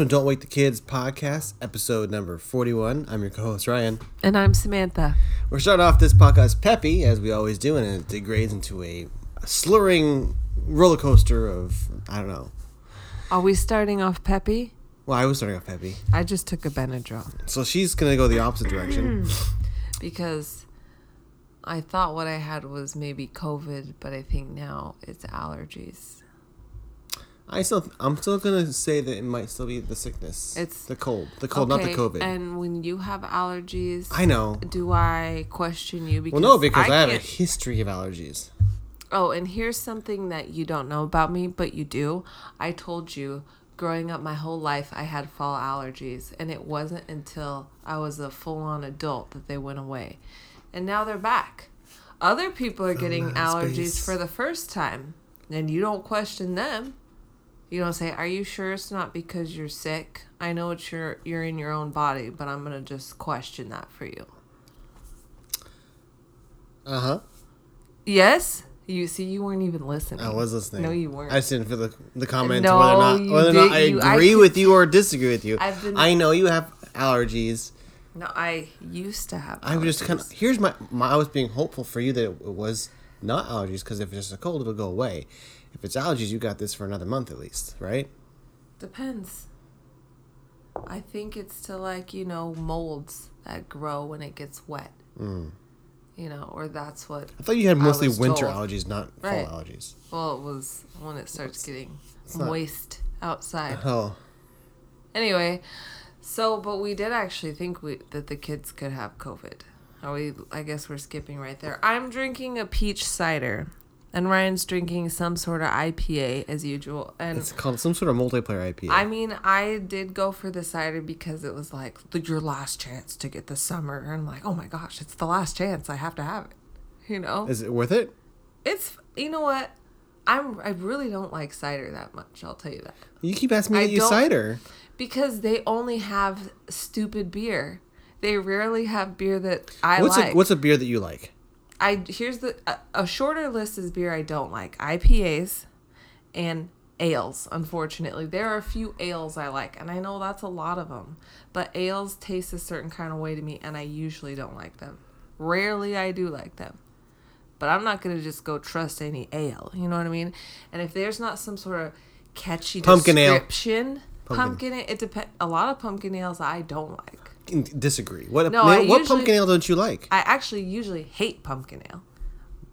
Welcome to Don't Wake the Kids podcast, episode number 41. I'm your co host, Ryan. And I'm Samantha. We're starting off this podcast peppy, as we always do, and it degrades into a slurring roller coaster of, I don't know. Are we starting off peppy? Well, I was starting off peppy. I just took a Benadryl So she's going to go the opposite direction. because I thought what I had was maybe COVID, but I think now it's allergies. I still, I'm still going to say that it might still be the sickness. It's- the cold. The cold, not the COVID. And when you have allergies, I know. do I question you? Because Well, no, because I, have a history of allergies. Oh, and here's something that you don't know about me, but you do. I told you growing up my whole life I had fall allergies, and it wasn't until I was a full on adult that they went away. And now they're back. Other people are getting allergies space. for the first time, and you don't question them. You don't say, "Are you sure it's not because you're sick?" I know it's your you're in your own body, but I'm gonna just question that for you. Uh huh. Yes, you see, you weren't even listening. I was listening. No, you weren't. I didn't feel the, the comment No, whether or not whether or not did- I you- I agree could- with you or disagree with you. I've been- I know you have allergies. No, I used to have. I was just kind of here's my, my I was being hopeful for you that it, it was not allergies because if it's just a cold it'll go away. If it's allergies, you got this for another month at least, right? Depends. I think it's to like you know molds that grow when it gets wet. Mm. You know, or that's what. I thought you had mostly winter told. allergies, not Right. fall allergies. Well, it was when it starts getting not- moist outside. Oh, Anyway, so but we did actually think we that the kids could have COVID. Are we? I guess we're skipping right there. I'm drinking a peach cider, and Ryan's drinking some sort of IPA as usual. And it's called some sort of multiplayer IPA. I mean, I did go for the cider because it was like your last chance to get the summer. And I'm like, oh my gosh, it's the last chance. I have to have it. You know, Is it worth it? it's you know what, I'm I really don't like cider that much. I'll tell you that You keep asking me to get cider. because they only have stupid beer. They rarely have beer that I What's like. a what's a beer that you like? I here's the a, a shorter list is beer I don't like. IPAs and ales. Unfortunately, there are a few ales I like, and I know that's a lot of them. But ales taste a certain kind of way to me, and I usually don't like them. Rarely I do like them. But I'm not gonna just go trust any ale. You know what I mean? And if there's not some sort of catchy Pumpkin ale. description, Pumpkin. pumpkin, it depends. A lot of pumpkin ales I don't like. Disagree. What No, what usually- pumpkin ale don't you like? I actually usually hate pumpkin ale.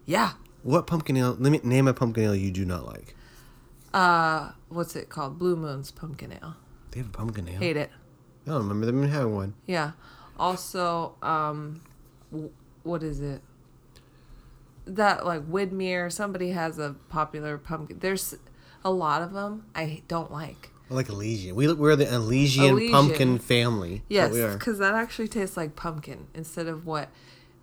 Yeah. What pumpkin ale? Let me name a pumpkin ale you do not like. Uh, what's it called? Blue Moon's pumpkin ale. They have a pumpkin ale. Hate it. I don't remember them having one. Yeah. Also, um, w- what is it? That like Widmer. Somebody has a popular pumpkin. There's a lot of them I don't like. Like Elysian. We we're the Elysian, Elysian. pumpkin family. Yes, because that actually tastes like pumpkin instead of what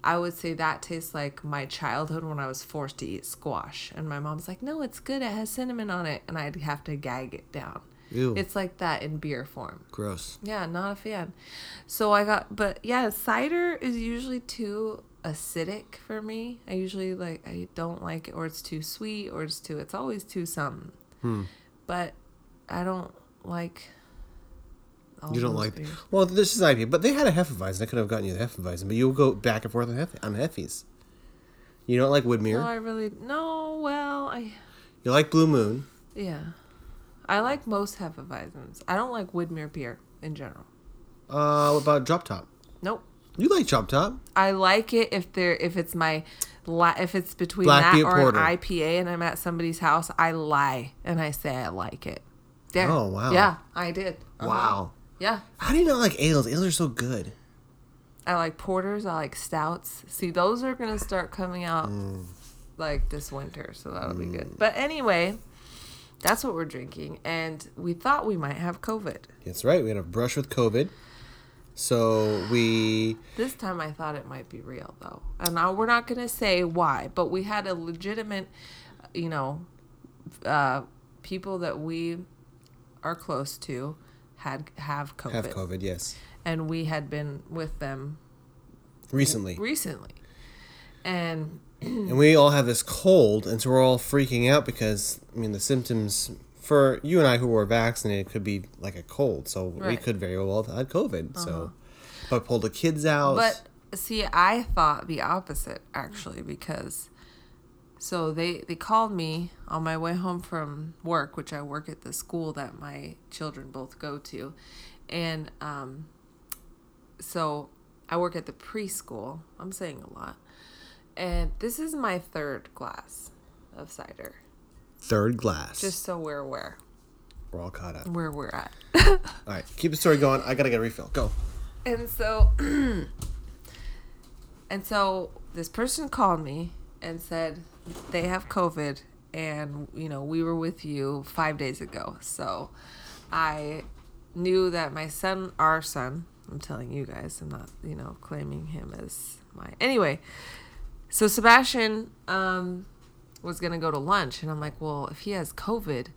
I would say that tastes like my childhood when I was forced to eat squash. And my mom's like, no, it's good. It has cinnamon on it. And I'd have to gag it down. Ew. It's like that in beer form. Gross. Yeah, not a fan. So I got, but yeah, cider is usually too acidic for me. I usually like, I don't like it, or it's too sweet, or it's too, it's always too something. Hmm. But I don't like. You don't like. beers. Well, this is IPA, but they had a Hefeweizen. I could have gotten you the Hefeweizen, but you'll go back and forth on, Hef- on Heffies. You don't like Woodmere. No, I really no. Well, I you like Blue Moon. yeah, I like most Hefeweizens. I don't like Widmer beer in general. Uh, what about Drop Top? Nope. You like Drop Top? I like it if they're if it's my if it's between Black that or porter. an IPA and I'm at somebody's house. I lie and I say I like it. There. Oh, wow. Yeah, I did. Uh-huh. Wow. Yeah, How do you not like ales? Ales are so good. I like porters. I like stouts. See, those are gonna start coming out Mm. like this winter, so that'll be good. But anyway, that's what we're drinking, and we thought we might have COVID. That's right. We had a brush with COVID. So we This time I thought it might be real though. And now we're not going to say why, but we had a legitimate, you know, uh, people that we are close to had have COVID. have COVID. Yes, And we had been with them recently, recently. And and we all have this cold, and so we're all freaking out because I mean the symptoms for you and I who were vaccinated, could be like a cold. So we could very well have had COVID. So, uh-huh. but pulled the kids out. But see, I thought the opposite actually because so they they called me on my way home from work, which I work at the school that my children both go to, and um, so I work at the preschool. I'm saying a lot, and this is my third glass of cider. third glass. Just so we're aware we're all caught up. where we're at. All right, keep the story going. I gotta get a refill. Go. And so, and so this person called me and said they have COVID, and you know we were with you five days ago. So, I knew that my son, our son, I'm telling you guys, I'm not you know claiming him as my anyway. So Sebastian um, was gonna go to lunch, and I'm like, well, if he has COVID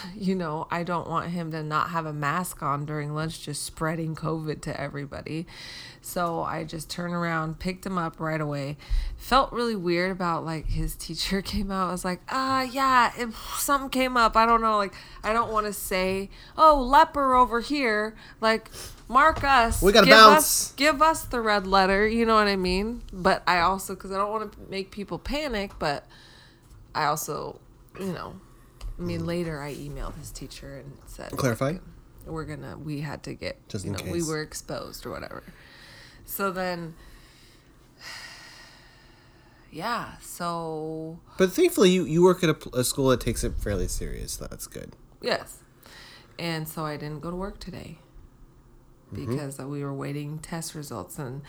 you know, I don't want him to not have a mask on during lunch, just spreading COVID to everybody. So I just turned around, picked him up right away. Felt really weird about like his teacher came out. I was like, ah, yeah, if something came up. I don't know. Like, I don't want to say, oh, leper over here. Like, mark us. We gotta bounce. Us, give us the red letter. You know what I mean? But I also, because I don't want to make people panic, but I also, you know, I mean, later I emailed his teacher and said, Clarify. we're gonna, we had to get, Just you in know, we were exposed or whatever. So then, yeah, so But thankfully, you, you work at a, a school that takes it fairly serious. So that's good. yes. And so I didn't go to work today Mm-hmm. because we were waiting test results and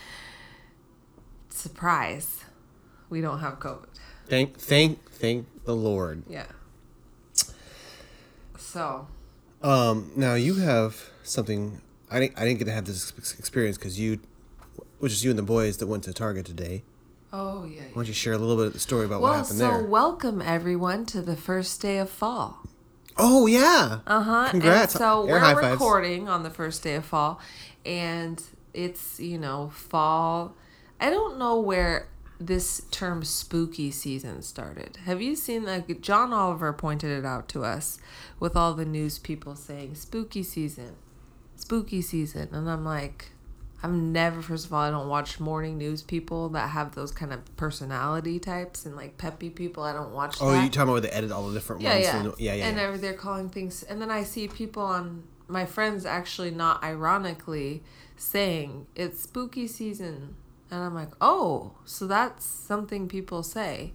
surprise, we don't have COVID. Thank thank thank the Lord. Yeah. So, Um, now you have something. I didn't. I didn't get to have this experience because you, which is you and the boys that went to Target today. oh yeah. Why don't you share a little bit of the story about what Well, happened so there? welcome everyone to the first day of fall. oh yeah. Uh huh. Congrats. And so Air we're high fives. recording on the first day of fall, and it's you know fall. I don't know where this term spooky season started. Have you seen like John Oliver pointed it out to us with all the news people saying spooky season, spooky season, and I'm like. I've never, first of all, I don't watch morning news people that have those kind of personality types and like peppy people. I don't watch Oh, that. you talking about where they edit all the different Yeah, ones? yeah, the- yeah, yeah. And yeah. they're calling things, and then I see people on my friends actually not ironically saying it's spooky season, and I'm like, oh, so that's something people say.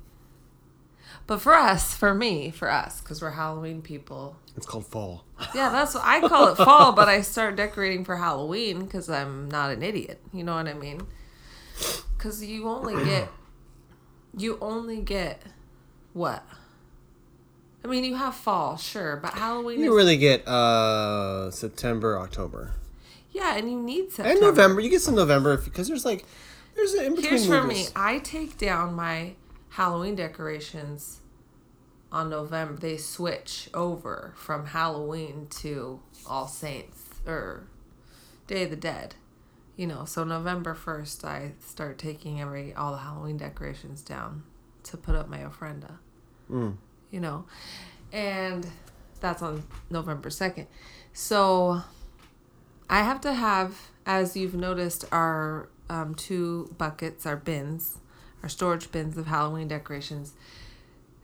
But for us, for me, for us, because we're Halloween people, It's called fall. yeah, that's what I call it fall. But I start decorating for Halloween because I'm not an idiot. You know what I mean? Because you only get, you only get, what? I mean, you have fall, sure, but Halloween You is really get uh September, October, yeah, and you need September. and November. You get some November because there's like there's an in between. Here's for me. I take down my Halloween decorations on November. They switch over from Halloween to All Saints or Day of the Dead. You know, so November first, I start taking every all the Halloween decorations down to put up my ofrenda. Mm. You know, and that's on November second. So I have to have, as you've noticed, our um, two buckets, our bins, our storage bins of Halloween decorations.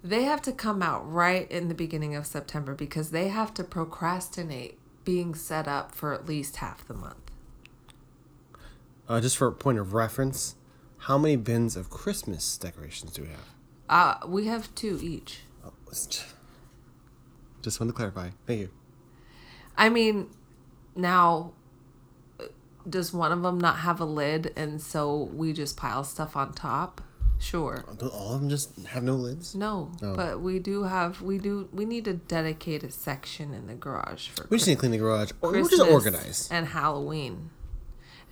They have to come out right in the beginning of September because they have to procrastinate being set up for at least half the month. Uh, just for a point of reference, how many bins of Christmas decorations do we have? Uh, we have two each. Oh, just wanted to clarify. Thank you. I mean, now, does one of them not have a lid and so we just pile stuff on top? Sure. Uh, Don't all of them just have no lids? No, Oh. but we do have we do we need to dedicate a section in the garage for We just need to clean the garage. Or Christmas just organize and Halloween,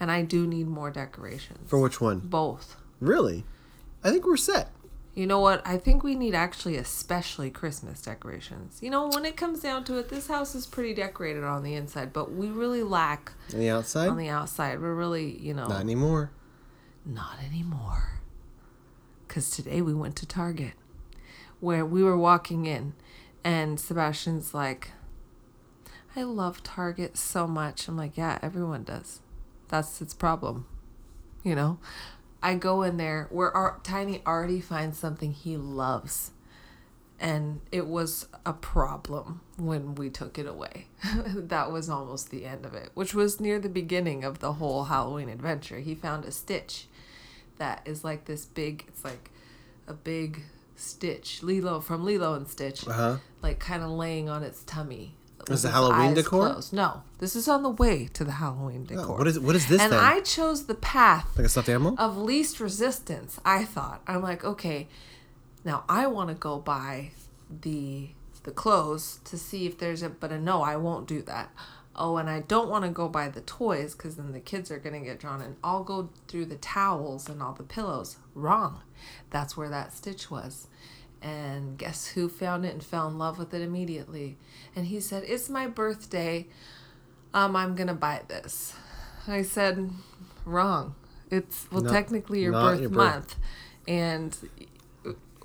and I do need more decorations. For which one? both. Really? I think we're set. You know what? I think we need actually especially Christmas decorations. You know, when it comes down to it, this house is pretty decorated on the inside, but we really lack On the outside? on the outside. We're really, you know, Not anymore. Not anymore. Because today we went to Target where we were walking in And Sebastian's like, I love Target so much. I'm like, yeah, everyone does. That's its problem. You know? I go in there where our, Tiny already finds something he loves. And it was a problem when we took it away. that was almost the end of it, which was near the beginning of the whole Halloween adventure. He found a stitch that is like this big, it's like a big stitch, Lilo from Lilo and Stitch, Uh-huh. like kind of laying on its tummy. It its Halloween decor? closed. No, this is on the way to the Halloween Oh, decor. what is what is this and then? I chose the path like a stuffed animal? of least resistance. I thought I'm like, okay, now I want to go buy the the clothes to see if there's a, but a, no, I won't do that. Oh, and I don't want to go buy the toys because then the kids are gonna get drawn and I'll go through the towels and all the pillows. Wrong. That's where that stitch was. And guess who found it and fell in love with it immediately? And he said, "It's my birthday. Um, I'm gonna buy this." I said, "Wrong. It's well, No, technically your birth your birth. month, and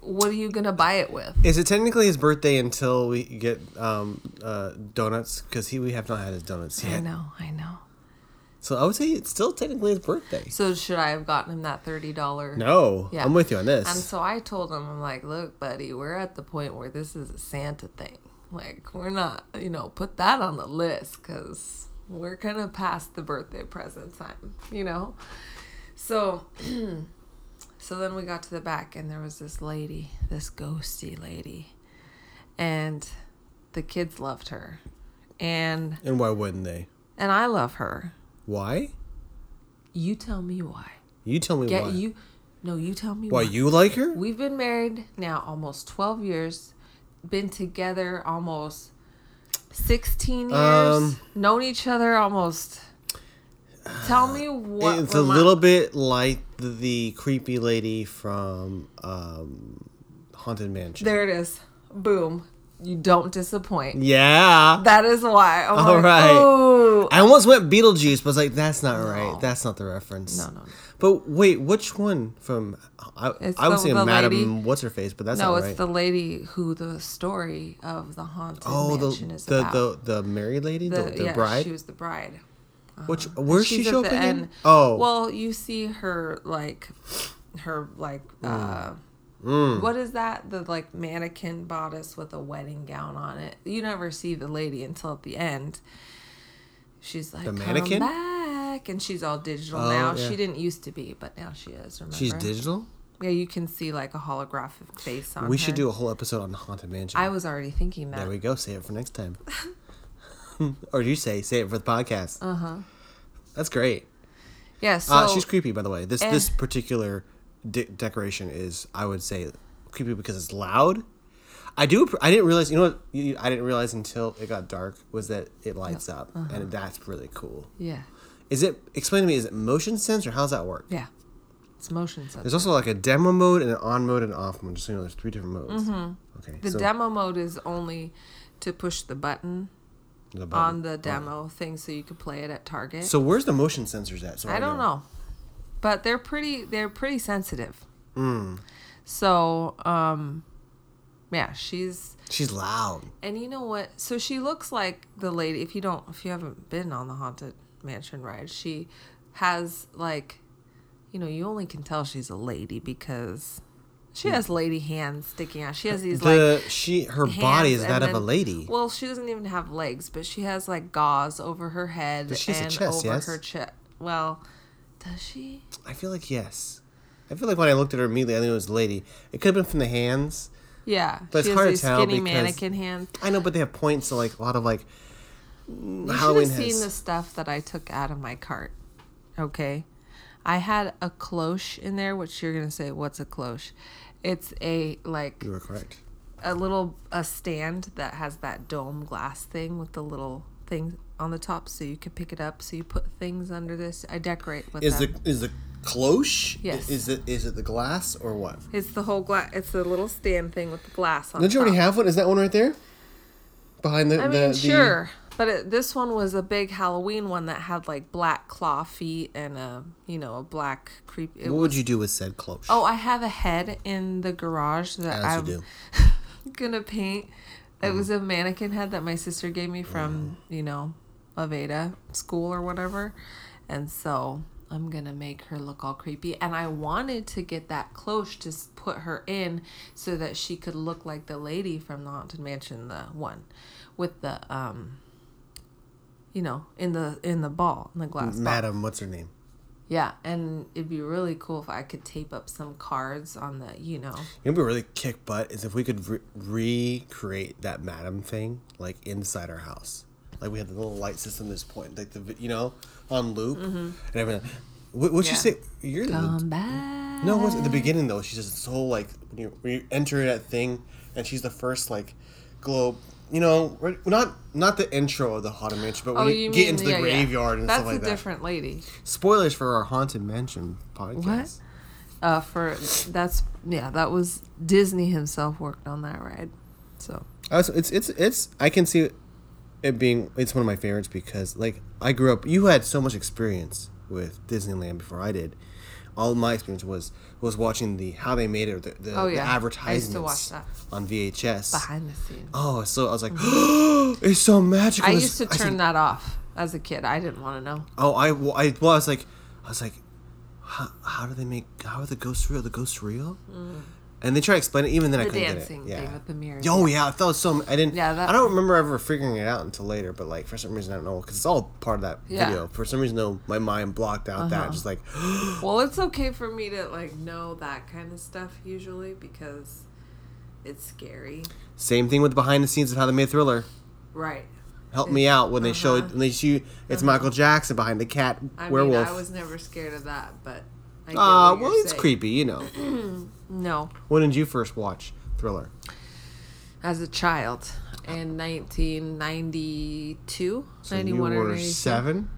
what are you gonna buy it with?" Is it technically his birthday until we get um, uh, donuts? Because he we have not had his donuts yet. I know, I know. So I would say it's still technically his birthday. So should I have gotten him that thirty dollar? No, Yeah. I'm with you on this. And so I told him, I'm like, look, buddy, we're at the point where this is a Santa thing. Like, we're not, you know, put that on the list because we're kind of past the birthday present time, you know? So, so then we got to the back and there was this lady, this ghosty lady. And the kids loved her. And, and why wouldn't they? and I love her. Why? You tell me why. You tell me Get why. you, no, you tell me why you like her? We've been married now almost 12 years, been together almost 16 years, Um, known each other almost. Tell me what. it's a little bit like the, the creepy lady from um, Haunted Mansion. There it is. Boom. You don't disappoint. Yeah. That is why. I'm All like, right. "Oh." I almost went Beetlejuice, but I was like, that's not No. right. That's not the reference. No, no, no. But wait, which one from? I, It's I was the- saying Madam lady- What's her face, but that's not right. no, it's the lady who the story of the haunted oh, mansion the is the, about. the the married lady, the, the yeah, bride. She was the bride. which where's she She's at show up again? Oh, Well, you see her like her like uh Mm. What is that? The like mannequin bodice with a wedding gown on it. You never see the lady until at the end. She's like The "Come mannequin? back and she's all digital Oh, now. yeah. She didn't used to be, but now she is, remember? she's digital. Yeah, you can see like a holographic face on We her. should do a whole episode on the Haunted Mansion. I was already thinking that. there we go. Say it for next time. or you say say it for the podcast. Uh huh. That's great. yeah, so uh, she's creepy, by the way. This Eh. this particular de- decoration is, I would say, creepy because it's loud. I do. I didn't realize. You know what? You, I didn't realize until it got dark was that it lights up, Uh-huh. and that's really cool. yeah. Is it? Explain to me. Is it motion sense or how's that work? Yeah. It's motion sensor. There's also like a demo mode and an on mode and off mode. Just so you know, there's three different modes. Okay. Mm-hmm. The so demo mode is only to push the button the button. on the demo thing so you could play it at Target. So where's the motion sensors at? So I don't know. But they're pretty they're pretty sensitive. So, um yeah, she's She's loud. and you know what? So she looks like the lady if you don't if you haven't been on the haunted mansion ride, she has like you know, you only can tell she's a lady because she has lady hands sticking out. She has these like The she her body is that of a lady. Well, she doesn't even have legs, but she has like gauze over her head But she has a and chest, over yes? her chest. Well, does she? I feel like yes. I feel like when I looked at her immediately, I knew it was a lady. It could have been from the hands. Yeah, But it's hard to tell skinny because- mannequin hands. I know, but they have points. So like a lot of like You Halloween should have has. seen the stuff that I took out of my cart. Okay, I had a cloche in there, which you're gonna say, what's a cloche? It's a like You were correct. a little a stand that has that dome glass thing with the little thing on the top, so you can pick it up. So you put things under this. I decorate with Is them. the is the cloche? Yes. Is it is it the glass or what? It's the whole glass. It's the little stand thing with the glass on. Don't you already have one? Is that one right there? Behind the I mean, the sure, but it, this one was a big Halloween one that had like black claw feet and a you know a black creep. It What was, would you do with said cloche? Oh, I have a head in the garage that As I'm gonna paint It was a mannequin head that my sister gave me from, mm. you know, Aveda school or whatever. And so I'm going to make her look all creepy. And I wanted to get that cloche to put her in so that she could look like the lady from the Haunted Mansion, the one with the, um, you know, in the in the ball, in the glass ball. Madam, what's her name? Yeah, and it'd be really cool if I could tape up some cards on the, you know. Know, be really kick butt is if we could re- recreate that Madam thing like inside our house. Like we had the little light system. At this point, like the you know on loop and everything. What would you Mm-hmm. Say? You're the, Come back. no. What's at the beginning though? She's just this whole like when you, when you enter that thing, and she's the first like globe. You know, not not the intro of the haunted mansion, but when Oh, you, you get mean into the yeah, yeah. graveyard and That's stuff like a that. different lady. Spoilers for our haunted mansion podcast. Uh, for that's yeah, that was Disney himself worked on that ride. So Also, it's it's it's I can see it being it's one of my favorites because like I grew up. You had so much experience with Disneyland before I did. All my experience was was watching the how they made it, the, the, Oh, the yeah. To advertisements on VHS. behind the scenes, Oh, so I was like, it's so magical. I It's- used to said, turn that off as a kid. I didn't want to know. Oh, I, well, I, well, I was like, I was like, how, how do they make, how are the ghosts real? The ghosts real? Mm. And they try to explain it. Even then, I Mm. Couldn't dancing get it. Yeah. thing with the mirrors. Oh yeah, I felt so. I didn't. Yeah, that- I don't remember ever figuring it out until later. But like for some reason, I don't know because it's all part of that Yeah. Uh-huh. video. For some reason, though, my mind blocked out that. Just like, Well, it's okay for me to like know that kind of stuff usually because it's scary. same thing with the behind the scenes of how they made Thriller. Right. Help me out when they Uh-huh. showed when they show it's Michael Jackson behind the cat I werewolf. mean, I was never scared of that, but. Ah, what well, it's saying. creepy, you know. No, when did you first watch Thriller? as a child in 1992, So 91 you or were 92. seven.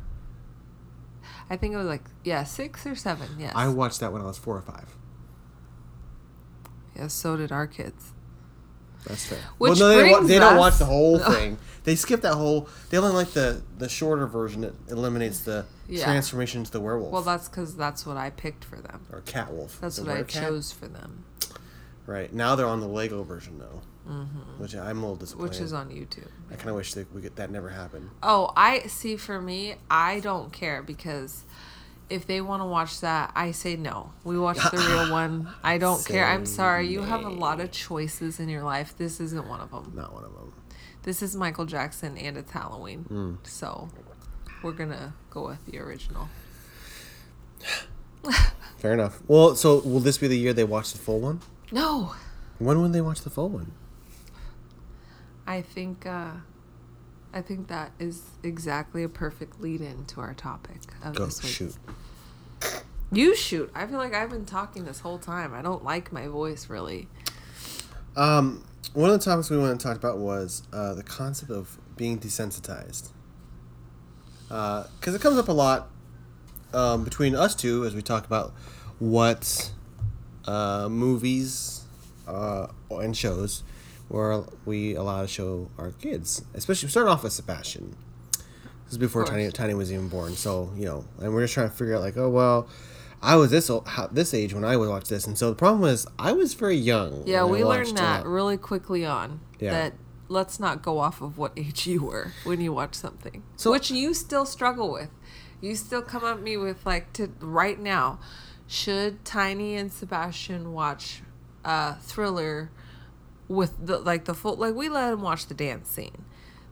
I think it was like yeah, six or seven. Yes. I watched that when I was four or five. yeah. So did our kids. That's fair. Which well, no, they, brings they don't us- watch the whole thing. They skip that whole. They only like the the shorter version that eliminates the Yeah. transformation into the werewolf Well, that's because that's what I picked for them. or cat wolf. That's The what I chose for them, Right now they're on the Lego version though, which I'm a little disappointed. Mm-hmm. which is on YouTube. I kind of wish that we could, that never happened. Oh, I see. For me, I don't care because if they want to watch that, I say no. We watch the real one. I don't care. I'm sorry. You have a lot of choices in your life. This isn't one of them. Not one of them. This is Michael Jackson and it's Halloween. Hmm. So we're going to go with the original. Fair enough. Well, so will this be the year they watch the full one? No. When would they watch the full one? I think uh I think that is exactly a perfect lead in to our topic of Go this week. shoot. You shoot. I feel like I've been talking this whole time. I don't like my voice really. Um, one of the topics we wanted to talk about was uh, the concept of being desensitized. Because it comes up a lot um, between us two as we talk about what uh, movies uh, and shows where we allow to show our kids. Especially we starting off with Sebastian. This is before. Tiny, Tiny was even born. So, you know, and we're just trying to figure out, like, oh, well, I was this o- how, this age when I would watch this. And so the problem was I was very young. Yeah, we learned that it. really quickly on. Yeah. That let's not go off of what age you were when you watch something. So- which you still struggle with. You still come at me with like to right now, should Tiny and Sebastian watch uh thriller with the like the full like we let them watch the dance scene.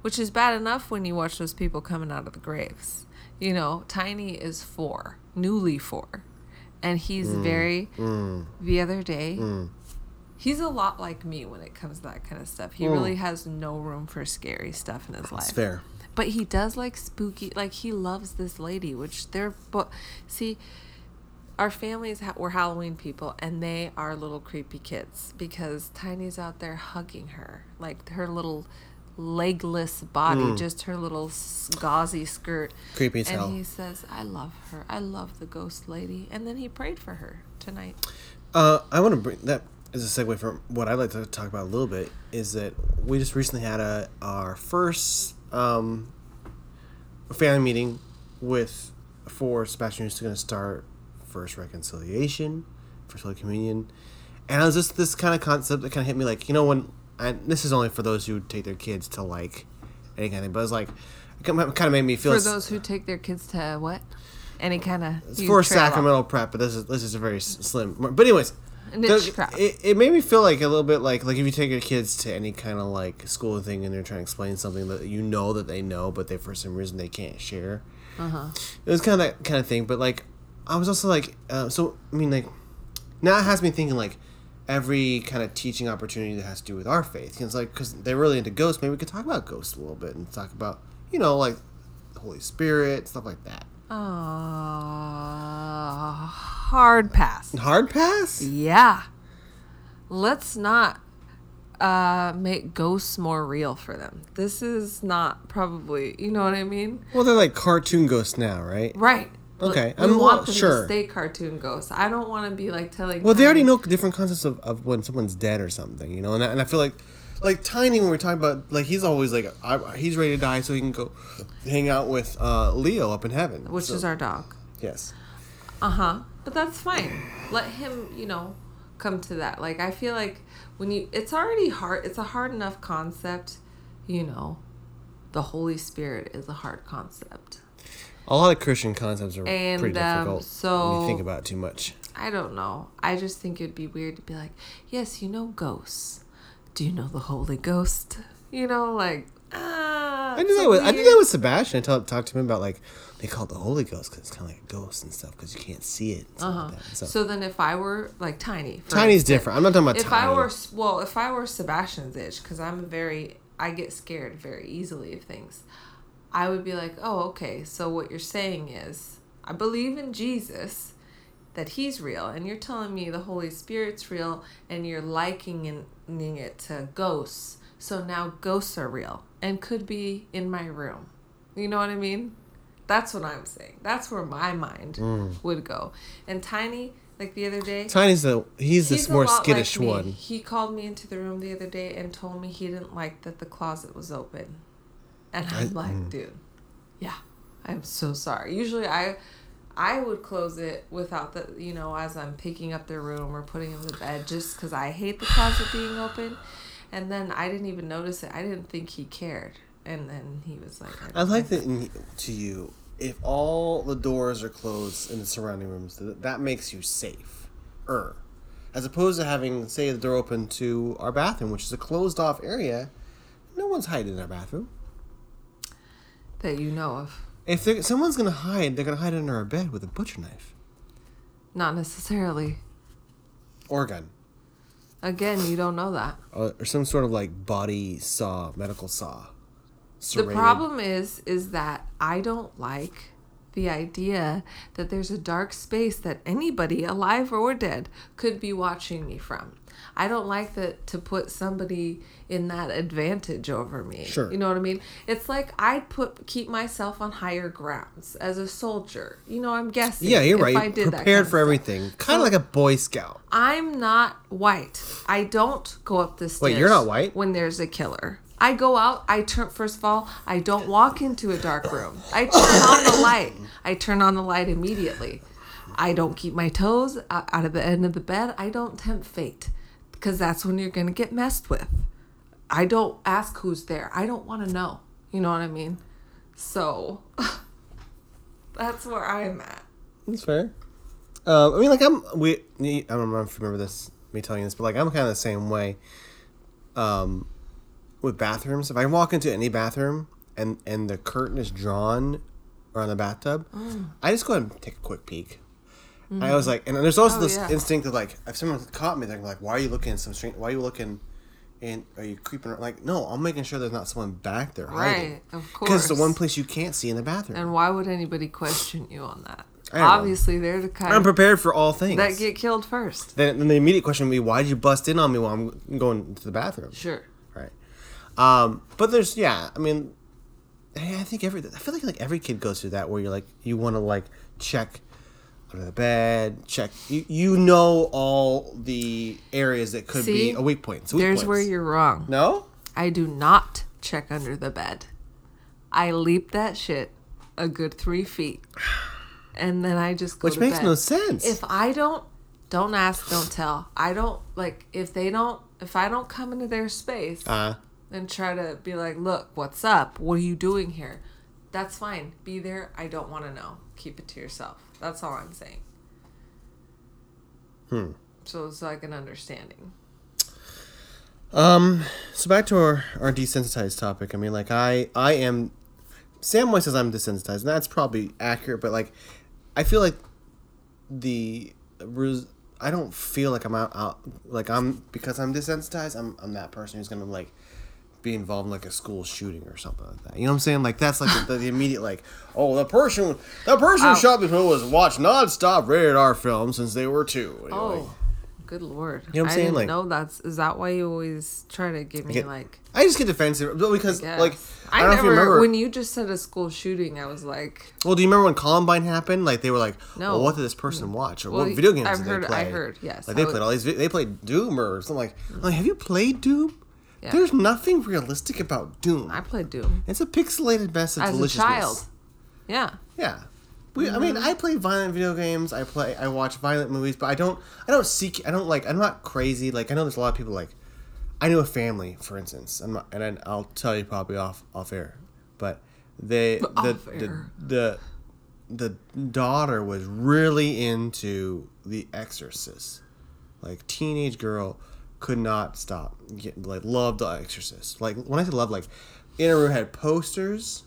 Which is bad enough when you watch those people coming out of the graves. You know, Tiny is four, newly four. And he's Mm. very the other day He's a lot like me when it comes to that kind of stuff. He Mm. really has no room for scary stuff in his It's life. fair. But he does like spooky. Like he loves this lady, which they're. But see, our families ha- were Halloween people, and they are little creepy kids because Tiny's out there hugging her, like her little legless body, just her little gauzy skirt. Creepy as and hell. he says, "I love her. I love the ghost lady." And then he prayed for her tonight. Uh, I want to bring that as a segue from what I'd like to talk about a little bit is that we just recently had a our first um, family meeting with for Sebastian who's going to start first reconciliation, first Holy Communion, and I was just this kind of concept that kind of hit me like you know when and this is only for those who take their kids to like any kind of thing, but it's like it kind of made me feel For those who take their kids to what? Any kind of it's for sacrament prep, but this is this is a very slim. But anyways, the- it, it made me feel like a little bit like like if you take your kids to any kind of like school thing and they're trying to explain something that you know that they know, but they for some reason they can't share. Uh-huh. It was kind of that kind of thing, but like I was also like, uh, so I mean like now it has me thinking like every kind of teaching opportunity that has to do with our faith. It's like because they're really into ghosts, maybe we could talk about ghosts a little bit and talk about you know like the Holy Spirit stuff like that. Uh, hard pass. Hard pass. Yeah. Let's not uh make ghosts more real for them. This is not probably, you know what I mean? Well, they're like cartoon ghosts now, right? Right. Okay, We I'm want well, them sure. to stay cartoon ghosts. I don't want to be like telling. Well, they already know different concepts of, of when someone's dead or something, you know, and I, and I feel like, like Tiny when we're talking about, like he's always like, I, he's ready to die so he can go hang out with uh, Leo up in heaven, which So- is our dog. yes. Uh huh. But that's fine. Let him, you know, come to that. Like I feel like when you, it's already hard. It's a hard enough concept, you know. The Holy Spirit is a hard concept. A lot of Christian concepts are And, pretty um, difficult when so- you think about it too much. I don't know. I just think it'd be weird to be like, yes, you know ghosts. Do you know the Holy Ghost? You know, like ah. I did it's that with I weird- that with Sebastian. I talked talked to him about like they call it the Holy Ghost because it's kind of like a ghost and stuff because you can't see it. Uh-huh. like. So, So then, if I were like tiny, Tiny's instance, different. I'm not talking about If Tiny. I were well, if I were Sebastian's age, because I'm very, I get scared very easily of things. I would be like, oh, okay. So what you're saying is, I believe in Jesus, that He's real, and you're telling me the Holy Spirit's real, and you're likening it to ghosts. So now ghosts are real and could be in my room. You know what I mean? That's what I'm saying. That's where my mind mm. would go. And Tiny, like the other day, Tiny's the he's, He's the more skittish like one. He called me into the room the other day and told me he didn't like that the closet was open. And I'm like, mm. dude, yeah, I'm so sorry. Usually I I would close it without the, you know, as I'm picking up their room or putting them to bed just because I hate the closet being open. And then I didn't even notice it. I didn't think he cared. And then he was like, I like that in, to you. If all the doors are closed in the surrounding rooms, that, that makes you safe. Er. As opposed to having, say, the door open to our bathroom, which is a closed off area. No one's hiding in our bathroom. That you know of. If someone's going to hide, they're going to hide under our bed with a butcher knife Not necessarily. or a gun. Again, you don't know that. Or, or some sort of like body saw, medical saw. The problem is is that I don't like the idea that there's a dark space that anybody alive or dead could be watching me from. I don't like that to put somebody in that advantage over me. Sure. You know what I mean? It's like I'd put keep myself on higher grounds as a soldier. You know, I'm guessing. Yeah, you're right. I did that kind prepared of for stuff. everything. Kind of like a Boy Scout. I'm not white. I don't go up the stairs. Wait, you're not white? When there's a killer. I go out, I turn first of all, I don't walk into a dark room. I turn on the light. I turn on the light immediately. I don't keep my toes out of the end of the bed. I don't tempt fate because that's when you're going to get messed with. I don't ask who's there. I don't want to know. You know what I mean? So that's where I'm at. That's fair. Um, I mean, like I'm we. I don't know if you remember this me telling you this, but like I'm kind of the same way. Um, with bathrooms, if I walk into any bathroom and and the curtain is drawn around the bathtub, Mm. I just go ahead and take a quick peek. I was like, and there's also Oh, this yeah. instinct of like, if someone caught me, they're like, "Why are you looking at some strange? Why are you looking?" And are you creeping? around? Like, no, I'm making sure there's not someone back there hiding. Right, of Because the one place you can't see in the bathroom. And why would anybody question you on that? Don't know. Obviously, they're the kind I'm prepared for all things. that get killed first. Then, then the immediate question would be, why did you bust in on me while I'm going to the bathroom? Sure. Um, but there's, yeah, I mean, I think every, I feel like like every kid goes through that where you're like, you want to like check under the bed, check, you, you know all the areas that could See? be a weak point. Weak There's points. where you're wrong. No? I do not check under the bed. I leap that shit a good three feet, and then I just go Which makes bed. no sense. If I don't, don't ask, don't tell. I don't like if they don't if I don't come into their space Uh, and try to be like, look, what's up? What are you doing here? That's fine. Be there. I don't want to know. Keep it to yourself. That's all I'm saying. Hmm. So it's like an understanding. Um, so back to our, our desensitized topic. I mean, like I I am. Samwise says I'm desensitized, and that's probably accurate. But like, I feel like the I don't feel like I'm out, out like I'm because I'm desensitized. I'm I'm that person who's gonna like be involved in like a school shooting or something like that. You know what I'm saying? Like that's like the, the immediate like oh the person the person who shot this movie was watched nonstop rated R films since they were two. And you're like- Oh, good lord! You know what I'm I saying? Like- know that's. Is that why you always try to give me Get- like? I just get defensive but because Yes. like I I, don't know if never. you remember when you just said a school shooting, I was like, Well, do you remember when Columbine happened? Like they were like, No. "Well, what did this person mm. watch, or Well, what video games I've did heard- they I heard, yes. Like I they would- played all these. They played Doom or something like. Like, have you played Doom? Yeah. There's nothing realistic about Doom. I played Doom It's a pixelated mess of as a deliciousness. child. Yeah. Yeah. We, I Mm-hmm. mean, I play violent video games. I play, I watch violent movies, but I don't, I don't seek, I don't like, I'm not crazy. Like I know there's a lot of people like, I knew a family, for instance, I'm not, and I, I'll tell you probably off off air, but they the, Off the air. the the daughter was really into The Exorcist, like teenage girl could not stop, like loved The Exorcist. Like when I say love, like in her room had posters.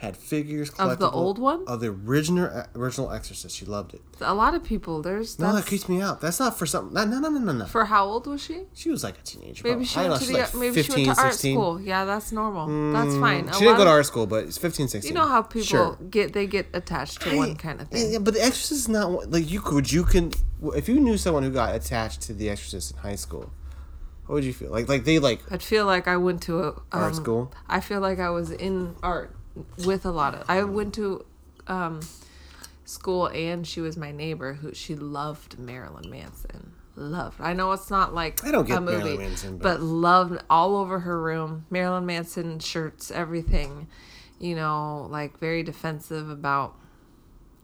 Had figures Of the old one? of the original original Exorcist. She loved it. A lot of people. There's No, that creeps me out. That's not for something. No, no, no, no, no. for how old was she? She was like a teenager. Maybe she went to the like maybe 15, she went to art school. Yeah, that's normal. that's fine. A She didn't go to art school, but it's 15, 16. You know how people Sure. get they get attached to one kind of thing. Yeah, but The Exorcist is not like you could you can if you knew someone who got attached to The Exorcist in high school, what would you feel like? Like they like I'd feel like I went to a um, Art school? I feel like I was in art with a lot of. I went to um, school and she was my neighbor who she loved Marilyn Manson. Loved. I know it's not like I don't get a movie, Marilyn Manson, but, but- loved all over her room. Marilyn Manson shirts, everything. You know, like very defensive about.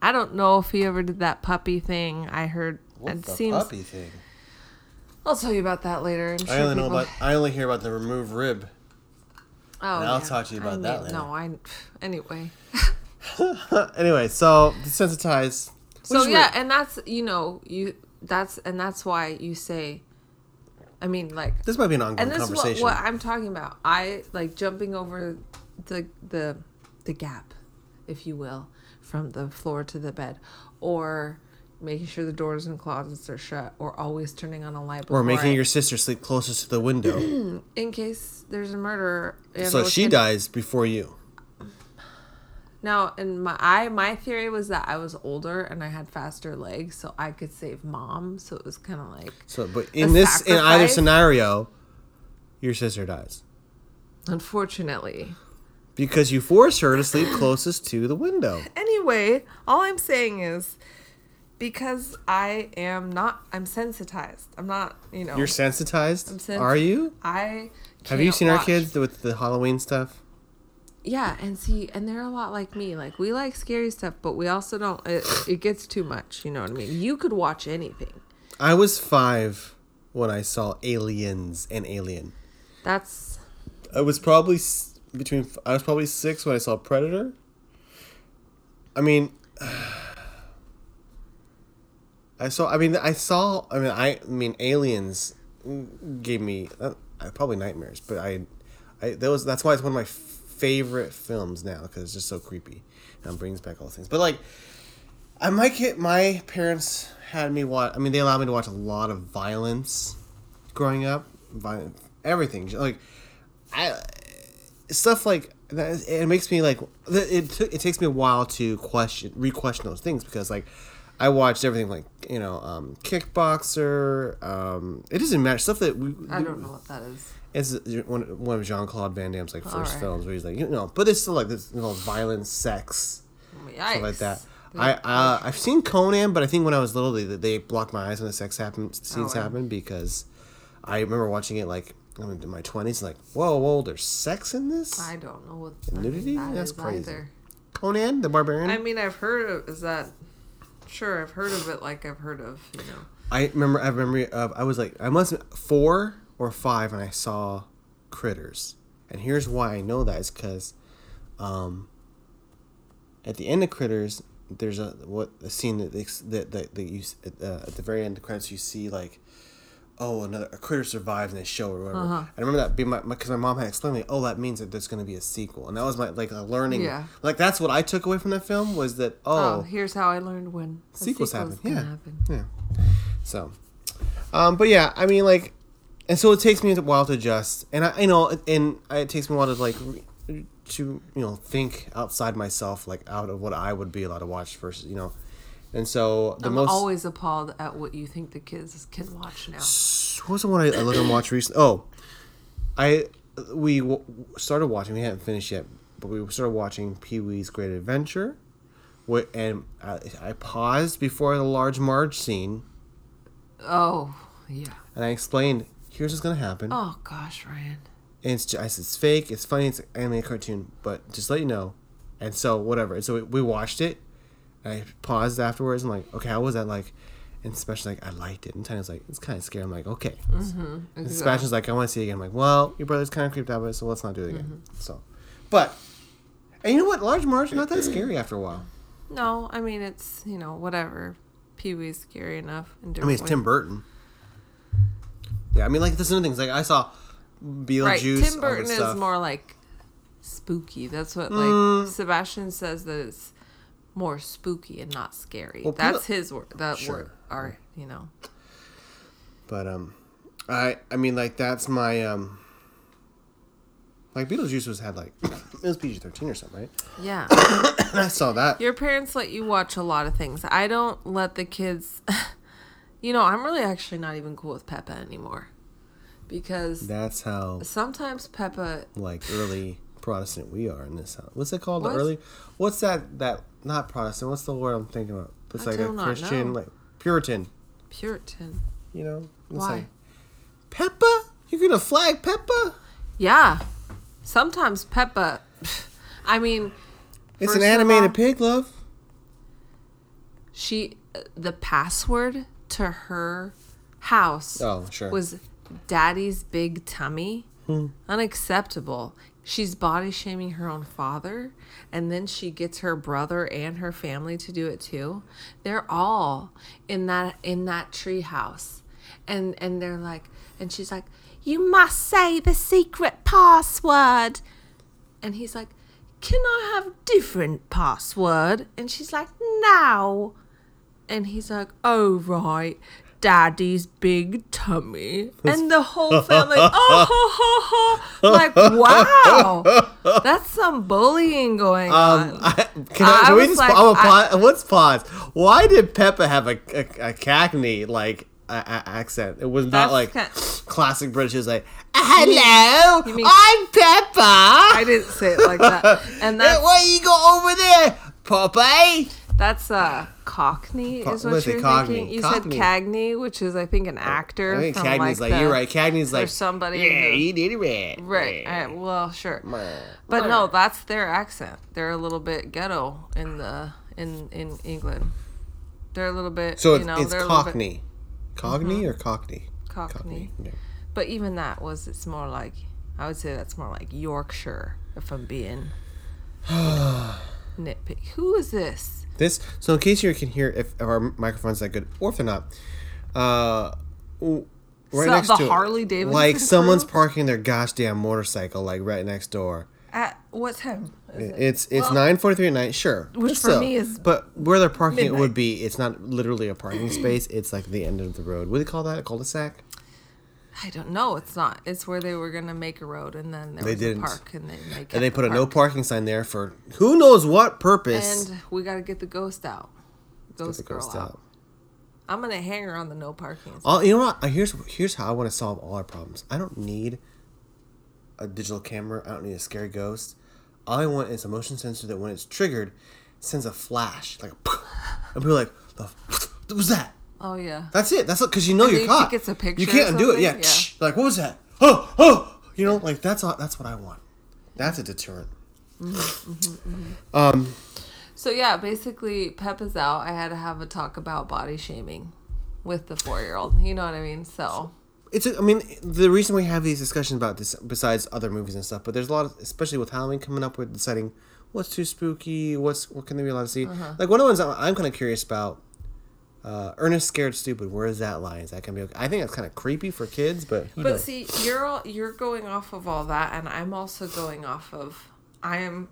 I don't know if he ever did that puppy thing. I heard what it the seems. puppy thing. I'll tell you about that later. I'm I sure only know about I only hear about the remove rib. Oh, and I'll talk to you about I that later. No, I. Anyway. anyway, so desensitized. So yeah, weird. and that's you know you that's and that's why you say, I mean like, this might be an ongoing and this is what, conversation. what I'm talking about. I like jumping over the the the gap, if you will, from the floor to the bed, or making sure the doors and closets are shut, or always turning on a light. or making I- your sister sleep closest to the window, in case there's a murder. so she dies before you. Now, and my I my theory was that I was older and I had faster legs, so I could save mom. So it was kind of like, So, but in this, in either scenario, your sister dies unfortunately. because you force her to sleep closest to the window. Anyway, all I'm saying is because I am not, I'm sensitized. I'm not, you know. You're sensitized. Are you? I Have you seen our kids with the Halloween stuff? Yeah, and see, and they're a lot like me. Like we like scary stuff, but we also don't. It, it gets too much. You know what I mean? You could watch anything. I was five when I saw Aliens and Alien. That's I was probably between. I was probably six when I saw Predator. I mean, I saw. I mean, I saw. I mean, I, I mean, Aliens gave me uh, probably nightmares. But I, I that was that's why it's one of my favorite films now because it's just so creepy and brings back all things. But like, I my kid, my parents had me watch. I mean, they allowed me to watch a lot of violence growing up. Violent, everything like, I stuff like that. It makes me like it. T- it takes me a while to question, re-question those things because like. I watched everything like you know, um, Kickboxer. Um, it doesn't matter stuff that we. I don't know what that is. It's one, one of Jean Claude Van Damme's like first Alright. films where he's like you know, but it's still like this involves violence, sex, stuff like that. I uh, I've seen Conan, but I think when I was little, they, they blocked my eyes when the sex happen scenes wow. happen because I remember watching it like in my twenties, like whoa, whoa, there's sex in this. I don't know what Nudity? that That's crazy. either. Conan the Barbarian. I mean, I've heard of. Is that? Sure, I've heard of it. Like I've heard of. You know. I remember I memory of I was like I must four or five and I saw Critters. And here's why I know that is because um, at the end of Critters, there's a what a scene that they, that that, that you at, uh, at the very end of credits you see like oh another a critter survives and they show or whatever. Uh-huh. I remember that being my because my, mom had explained to me oh that means that there's going to be a sequel and that was my like a learning Yeah. like that's what I took away from that film was that Oh, oh, here's how I learned when sequels sequel's happen yeah happen. yeah so um but yeah I mean like and so it takes me a while to adjust and I you know and it takes me a while to like re- to you know think outside myself like out of what I would be allowed to watch versus you know and so the most. I'm most always appalled at what you think the kids can watch now. what was the one I, I let them watch recently? Oh, I we w- started watching. We haven't finished yet, but we started watching Pee Wee's Great Adventure. Wh- And I, I paused before the large Marge scene, Oh, yeah. and I explained, "Here's what's gonna happen." Oh gosh, Ryan. And it's just, I said, it's fake. It's funny. It's an animated cartoon, but just let you know. And so whatever. And so we, we watched it. And I paused afterwards. and like, okay, how was that like? And especially like I liked it. And Tiny's like, it's kind of scary. I'm like, okay. And Sebastian's like, I want to see it again. I'm like, well, your brother's kind of creeped out by it, so let's not do it again. So, but, and you know what? Large Marge not that scary after a while. No, I mean it's you know whatever. Pee Wee's scary enough. In I mean, it's Tim Burton. Yeah, I mean, like there's other things. Like I saw Beetlejuice. Right, Tim Burton is more like spooky. That's what like Mm. Sebastian says that it's more spooky and not scary. Well, That's his word. That Sure. word. Are you know? But um, I I mean like that's my um. Like Beetlejuice was had like it was PG thirteen or something, right? Yeah. I saw that. Your parents let you watch a lot of things. I don't let the kids. you know, I'm really actually not even cool with Peppa anymore, because That's how sometimes Peppa. like early Protestant we are in this house. What's it called? What? The early. What's that? That not Protestant. What's the word I'm thinking about? It's I like a Christian, know. like Puritan. Puritan. You know. It's Why? like, Peppa? You're gonna flag Peppa? Yeah. Sometimes Peppa. I mean, It's an animated all- pig, love. she the password to her house Oh, sure. was daddy's big tummy hmm. unacceptable she's body shaming her own father and then she gets her brother and her family to do it too. They're all in that in that tree house and and they're like and she's like you must say the secret password. And he's like can i have different password? And she's like no. And he's like, "Oh right, Daddy's big tummy," and the whole family, oh, ho, ho, ho. like, wow, that's some bullying going on. Um, I, can I, I can we just, like, a I- pause, let's pause. Why did Peppa have a, a, a Cackney like a, accent? It was not like ki- classic British. It was like, "Hello, mean- I'm Peppa." I didn't say it like that, and that's why you go over there, Popeye? That's uh Cockney Co- is what you're Cockney? thinking. You Cockney. said Cagney, which is I think an actor. I think Cagney's like, the- you're right. Cagney's like somebody Yeah, who- you did it right. Right. Well, sure. But no, that's their accent. They're a little bit ghetto in the in in England. They're a little bit. So you it's, know, it's little bit- Cockney, Cockney or Cockney? Cockney. Yeah. But even that was it's more like I would say that's more like Yorkshire if I'm being nitpick. Who is this? This so in case you can hear if, if our microphone's that good or if they're not, uh, right So- next the to it, Harley Davidson like someone's crew? parking their gosh damn motorcycle like right next door. At what time? It? It's it's Well, nine forty three at night, sure, Which but for still. me is but where they're parking it would be. It's not literally a parking space. It's like the end of the road. What do they call that? A cul-de-sac? I don't know. It's not. It's where they were gonna make a road, and then there They was didn't. a park, and they make And they put a no parking sign there for who knows what purpose. And we gotta get the ghost out. Ghost the girl ghost out. out. I'm gonna hang her on the no parking. All you know what? Here's here's how I want to solve all our problems. I don't need a digital camera. I don't need a scary ghost. All I want is a motion sensor that, when it's triggered, sends a flash like, a and people are like, what was that?" Oh yeah. That's it. That's because you know And you're you caught. it's a picture You can't undo it. Yeah. Yeah. Like what was that? Oh oh. You know, like that's all. That's what I want. That's a deterrent. Mm-hmm. Mm-hmm. Um. So yeah, basically Pep is out. I had to have a talk about body shaming with the four year old. You know what I mean? So it's. A, I mean, the reason we have these discussions about this, besides other movies and stuff, but there's a lot, of, especially with Halloween coming up, with deciding what's too spooky, what's what can they be allowed to see. Uh-huh. Like one of the ones I'm, I'm kind of curious about. Uh, Ernest Scared Stupid. Where is that line? Is that gonna be? Okay? I think that's kind of creepy for kids, but But knows? see, you're all you're going off of all that, and I'm also going off of I am.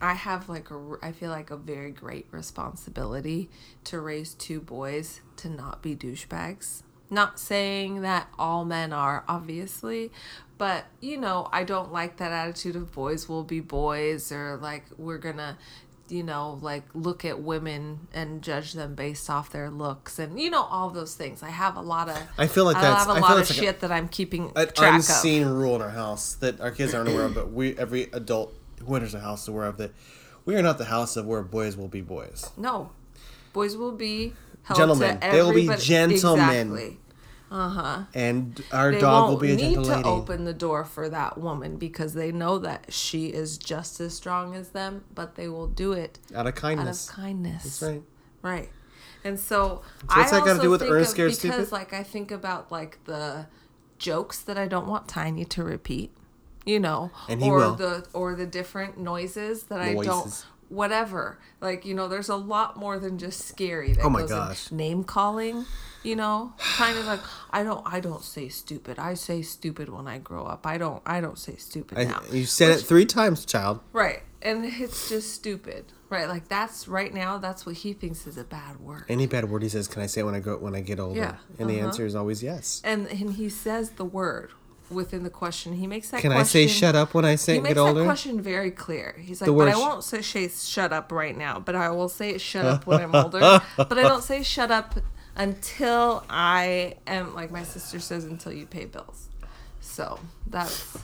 I have like a I feel like a very great responsibility to raise two boys to not be douchebags. Not saying that all men are obviously, but you know, I don't like that attitude of boys will be boys or like we're gonna you know, like look at women and judge them based off their looks and you know all those things. I have a lot of I feel like I that's- have a I lot of like a- shit that I'm keeping an track unseen of. rule in our house that our kids aren't aware of, but we every adult who enters a house is aware of that. We are not the house of where boys will be boys. No, boys will be Gentlemen. They will be gentlemen. Exactly. Uh huh. And our They dog will be a need gentle to open the door for that woman because they know that she is just as strong as them, but they will do it out of kindness. out of kindness. That's right. Right. And so, what's I that got to do with think Ernest Scared because like I think about like the jokes that I don't want Tiny to repeat, you know, And he or will. the or the different noises that I don't Noises. Whatever. Like, you know, there's a lot more than just scary that Oh my gosh. name calling, you know? kind of like, I don't I don't say stupid. I say stupid when I grow up. I don't I don't say stupid I, now. you said it three times, child. Right. And it's just stupid. Right. Like that's right now that's what he thinks is a bad word. Any bad word he says, can I say it when I go when I get older? Yeah, And the uh-huh. answer is always yes. and and he says the word within the question. He makes that Can I say shut up when I say He get makes that older? question very clear. He's like, but I won't say shut up right now, but I will say shut up when I'm older. but I don't say shut up until I am like my sister says until you pay bills. So that's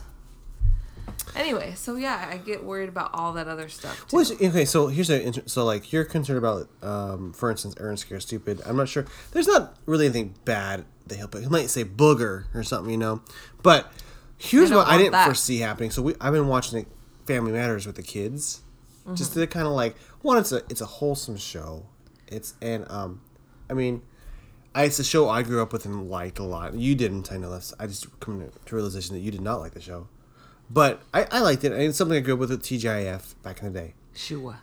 anyway. So yeah, I get worried about all that other stuff. Too. Okay, so here's a so like you're concerned about, um, for instance, Ernest Scare Stupid. I'm not sure. There's not really anything bad he'll put. He might say booger or something, you know. But here's I what I didn't that. foresee happening. So we I've been watching Family Matters with the kids, Mm-hmm. just to kind of like one. It's a it's a wholesome show. It's and um, I mean. I, it's a show I grew up with and liked a lot. You didn't, I know this. I just come to, to realization that you did not like the show, but I, I liked it. And it's something I grew up with at TGIF back in the day. Sure.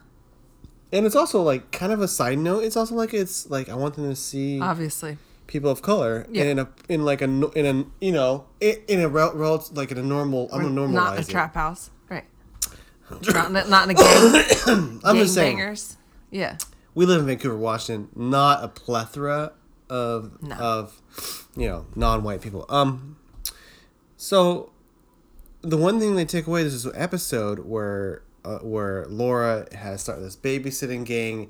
And it's also like kind of a side note. It's also like it's like I want them to see Obviously. People of color Yeah. in a in like a in a you know in, in a rel, rel like in a normal I'm gonna normalize Not a trap house. Right. not, in a, not in a gang. I'm just saying Gangbangers. Yeah. we live in Vancouver, Washington. Not a plethora of No. of you know non-white people. Um, so the one thing they take away is this episode where uh, where Laura has started this babysitting gang,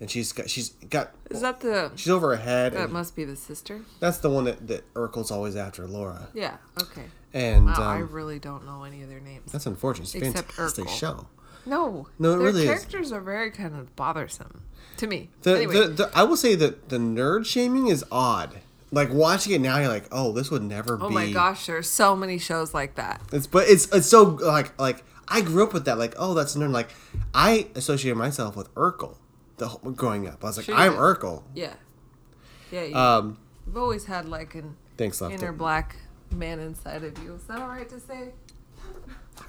and she's got she's got Is that the she's over her head. that must be the sister? That's the one that, that Urkel's always after, Laura. Yeah. Okay. And Wow, I um, really don't know any of their names. that's unfortunate. It's a Except fantastic Urkel. show. No. No, it their really is. characters are very kind of bothersome to me. The, anyway, the, the I will say that the nerd shaming is odd. Like watching it now, you're like, oh, this would never oh be. my gosh, there's so many shows like that. It's but it's it's so like like I grew up with that. Like oh, that's nerd. Like I associated myself with Urkel. The whole, growing up, I was like, Sure I'm did. Urkel. Yeah. Yeah. You, Um, you've always had like an thanks, inner black man inside of you. Is that all right to say?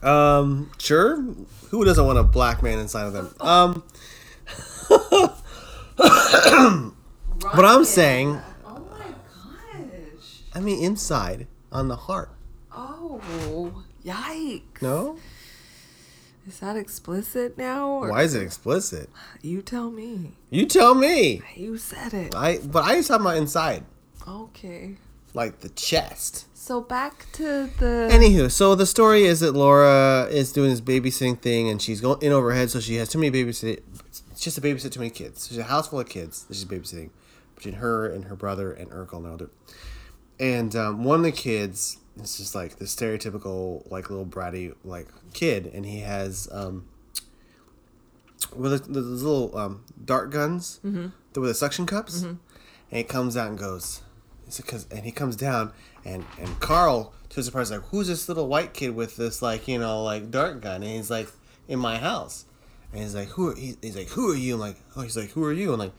Um, sure. Who doesn't want a black man inside of them? Um, what I'm saying, Oh my gosh. I mean, inside on the heart. Oh, yikes. No, Is that explicit now? Or why is it explicit? You tell me. You tell me. You said it. I but I just talking about inside, Okay. like the chest. So back to the. Anywho, so the story is that Laura is doing this babysitting thing, and she's going in over her head, so she has too many babysit. It's just to babysit too many kids. She's a house full of kids that she's babysitting between her and her brother and Urkel and Elder. And um, one of the kids is just like the stereotypical like little bratty like kid, and he has um, with the, those little um, dart guns Mm-hmm. with the suction cups, and he comes out and goes, it's because and he comes down and and Carl to his surprise like who's this little white kid with this like you know like dart gun? And he's like in my house. And he's like who are, he, he's like who are you? I'm like oh he's like who are you? And like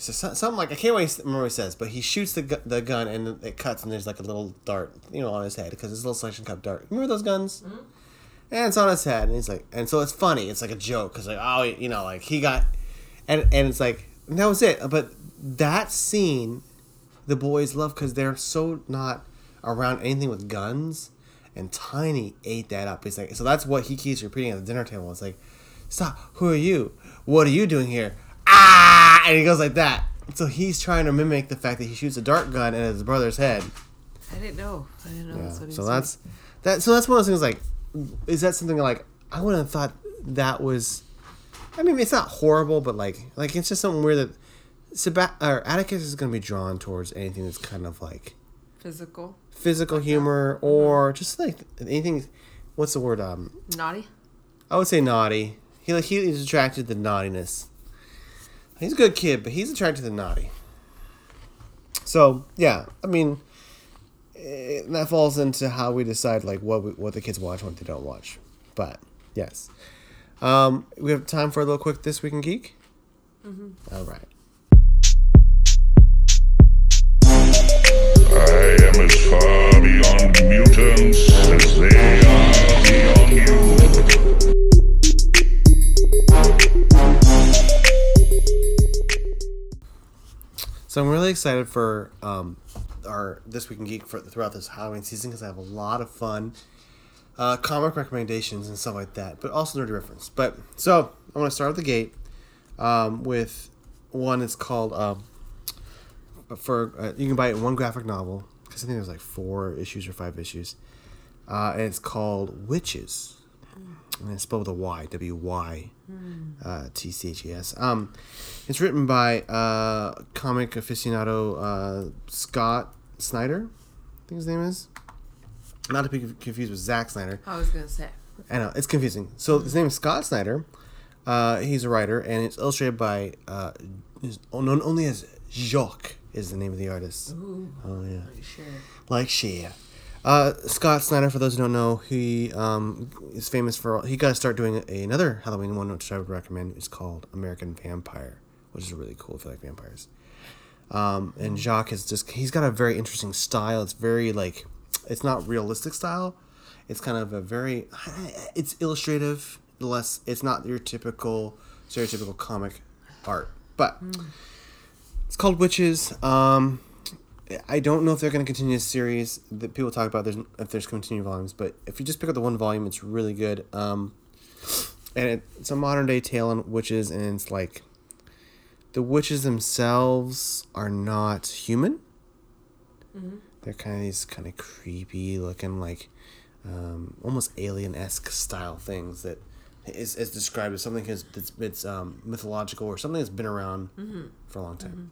So, so- something like I can't wait remember what he says, but he shoots the gu- the gun and it cuts and there's like a little dart, you know, on his head because it's a little suction cup dart. Remember those guns? Mm-hmm. And it's on his head, and he's like, and so it's funny. It's like a joke because like, oh, you know, like he got, and and it's like and that was it. But that scene, the boys love because they're so not around anything with guns, and Tiny ate that up. He's like, so that's what he keeps repeating at the dinner table. It's like, stop. Who are you? What are you doing here? Ah! And he goes like that. So he's trying to mimic the fact that he shoots a dart gun at his brother's head. I didn't know. I didn't know Yeah. that's what he So that's that. So that's one of those things. Like, is that something like I wouldn't have thought that was. I mean, it's not horrible, but like, like it's just something weird that Seba- or Atticus is going to be drawn towards anything that's kind of like physical. physical humor or just like anything. What's the word? Um, Naughty. I would say naughty. He like he is attracted to naughtiness. He's a good kid, but he's attracted to the naughty. So yeah, I mean, eh, that falls into how we decide like what we, what the kids watch, what they don't watch. But yes, um, we have time for a little quick this week in geek. All right. I am as far beyond mutants as they are beyond you. So I'm really excited for um, our this week in geek for throughout this Halloween season because I have a lot of fun uh, comic recommendations and stuff like that, but also nerdy reference. But so I want to start at the gate um, with one. It's called um, for uh, you can buy it in one graphic novel because I think there's like four issues or five issues, uh, and it's called Wytches, and it's spelled with a Y, W Y uh, T C H E S. Um, it's written by uh, comic aficionado uh, Scott Snyder, I think his name is. Not to be confused with Zack Snyder. I was gonna say. I know it's confusing. So his name is Scott Snyder. Uh, he's a writer, and it's illustrated by uh, known only as Jock is the name of the artist. Ooh, Oh yeah, you sure? like Shea. Uh, Scott Snyder, for those who don't know, he um, is famous for. He got to start doing a, another Halloween one, which I would recommend. It's called American Vampire, which is really cool if you like vampires. Um, and Jock is just. He's got a very interesting style. It's very like. It's not realistic style. It's kind of a very. It's illustrative. Less. It's not your typical stereotypical comic art, but. It's called Wytches. Um, I don't know if they're going to continue this series that people talk about. There's if there's continued volumes, but if you just pick up the one volume, it's really good. Um, and it, it's a modern day tale on witches, and it's like the witches themselves are not human. They're kind of these kind of creepy looking, like um, almost alien esque style things that is, is described as something that's that's it's um, mythological or something that's been around for a long time.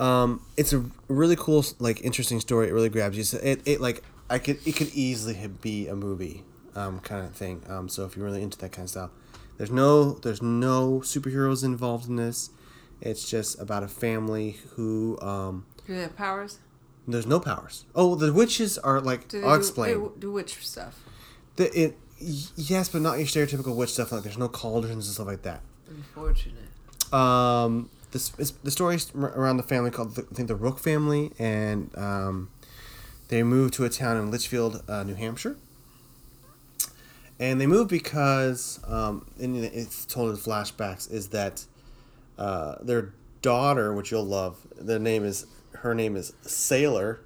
Um, it's a really cool, like, interesting story. It really grabs you. So it, it like, I could, it could easily be a movie, um, kind of thing. Um, so if you're really into that kind of style, there's no, there's no superheroes involved in this. It's just about a family who, um, Do they have powers? there's no powers. Oh, the witches are like, Do I'll do, explain. do witch stuff? The, it, yes, but not your stereotypical witch stuff. Like, there's no cauldrons and stuff like that. Unfortunate. um, this is the story around the family called the, I think the Rook family, and um, they moved to a town in Litchfield, uh, New Hampshire. And they moved because, um, and it's told in flashbacks, is that uh, their daughter, which you'll love, the name is her name is Sailor,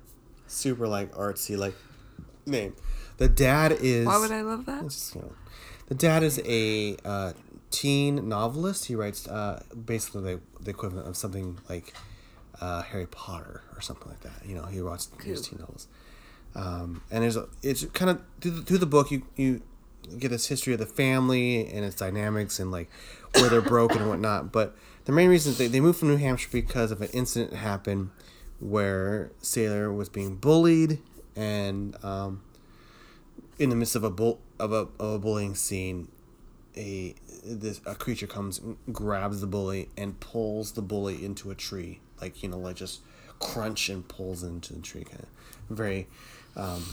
super like artsy like name. The dad is. Why would I love that? Just, you know, the dad is a uh, teen novelist. He writes uh, basically the, the equivalent of something like uh, Harry Potter or something like that. You know, he writes these Cool. teen novels. Um, and there's a, it's kind of through the, through the book you you get this history of the family and its dynamics and like where they're broken and whatnot. But the main reason is they, they moved from New Hampshire because of an incident that happened where Sailor was being bullied and um, in the midst of a bull of a, of a bullying scene, a this a creature comes, grabs the bully, and pulls the bully into a tree, like you know, like just crunch and pulls into the tree, kind of very, um,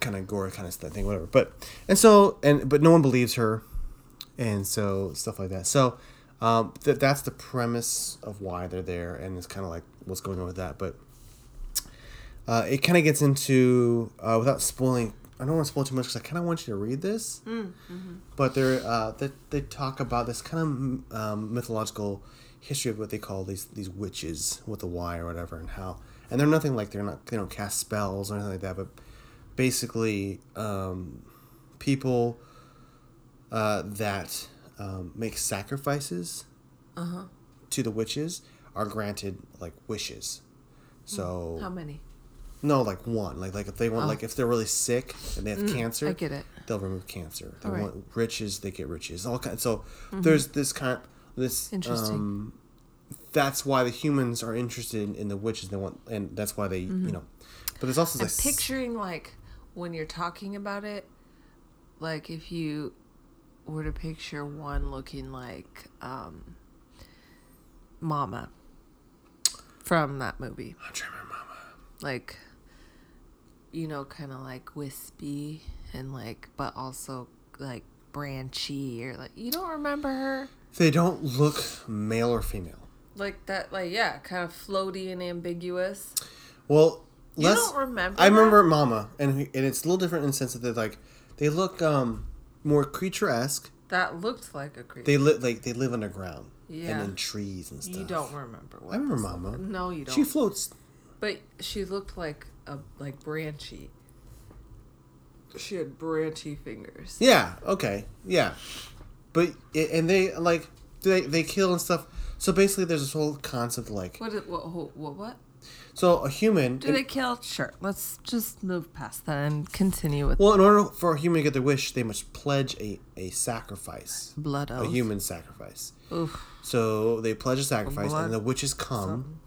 kind of gore kind of thing, whatever. But and so and but no one believes her, and so stuff like that. So, Um, that that's the premise of why they're there, and it's kind of like what's going on with that. But uh, it kind of gets into uh, without spoiling. I don't want to spoil too much because I kind of want you to read this. But they're uh, they, they talk about this kind of um, mythological history of what they call these these witches with a Y or whatever, and how and they're nothing like they're not they don't cast spells or anything like that, but basically um, people uh, that um, make sacrifices to the witches are granted like wishes. So How many? No, like one. Like like if they want, like if they're really sick and they have cancer, Oh. Mm, I get it. They'll remove cancer. They Alright. want riches, they get riches. All kind. So there's this kind. This Interesting. Um, that's why the humans are interested in, in the witches. They want, and that's why they, you know. But there's also I'm this. picturing like when you're talking about it, like if you were to picture one looking like um, Mama from that movie, I'm trying to remember, Mama. like you know, kind of like wispy and like, but also like branchy or like you don't remember her. They don't look male or female. Like that, like yeah, kind of floaty and ambiguous. Well, You don't remember? I remember that? Mama, and and it's a little different in the sense that they're like they look um more creature esque. that looked like a creature. They live like they live underground Yeah. and in trees and stuff. you don't remember. What I remember Mama. No, you don't. She floats. But she looked like a like branchy. She had branchy fingers. Yeah. Okay. Yeah. But and they like they they kill and stuff. So basically, there's this whole concept like What? What? What? what, what? so a human. Do they kill? Sure. Let's just move past that and continue with well, in order for a human to get their wish, they must pledge a, a sacrifice, blood a human sacrifice. Oof. So they pledge a sacrifice, blood and the witches come,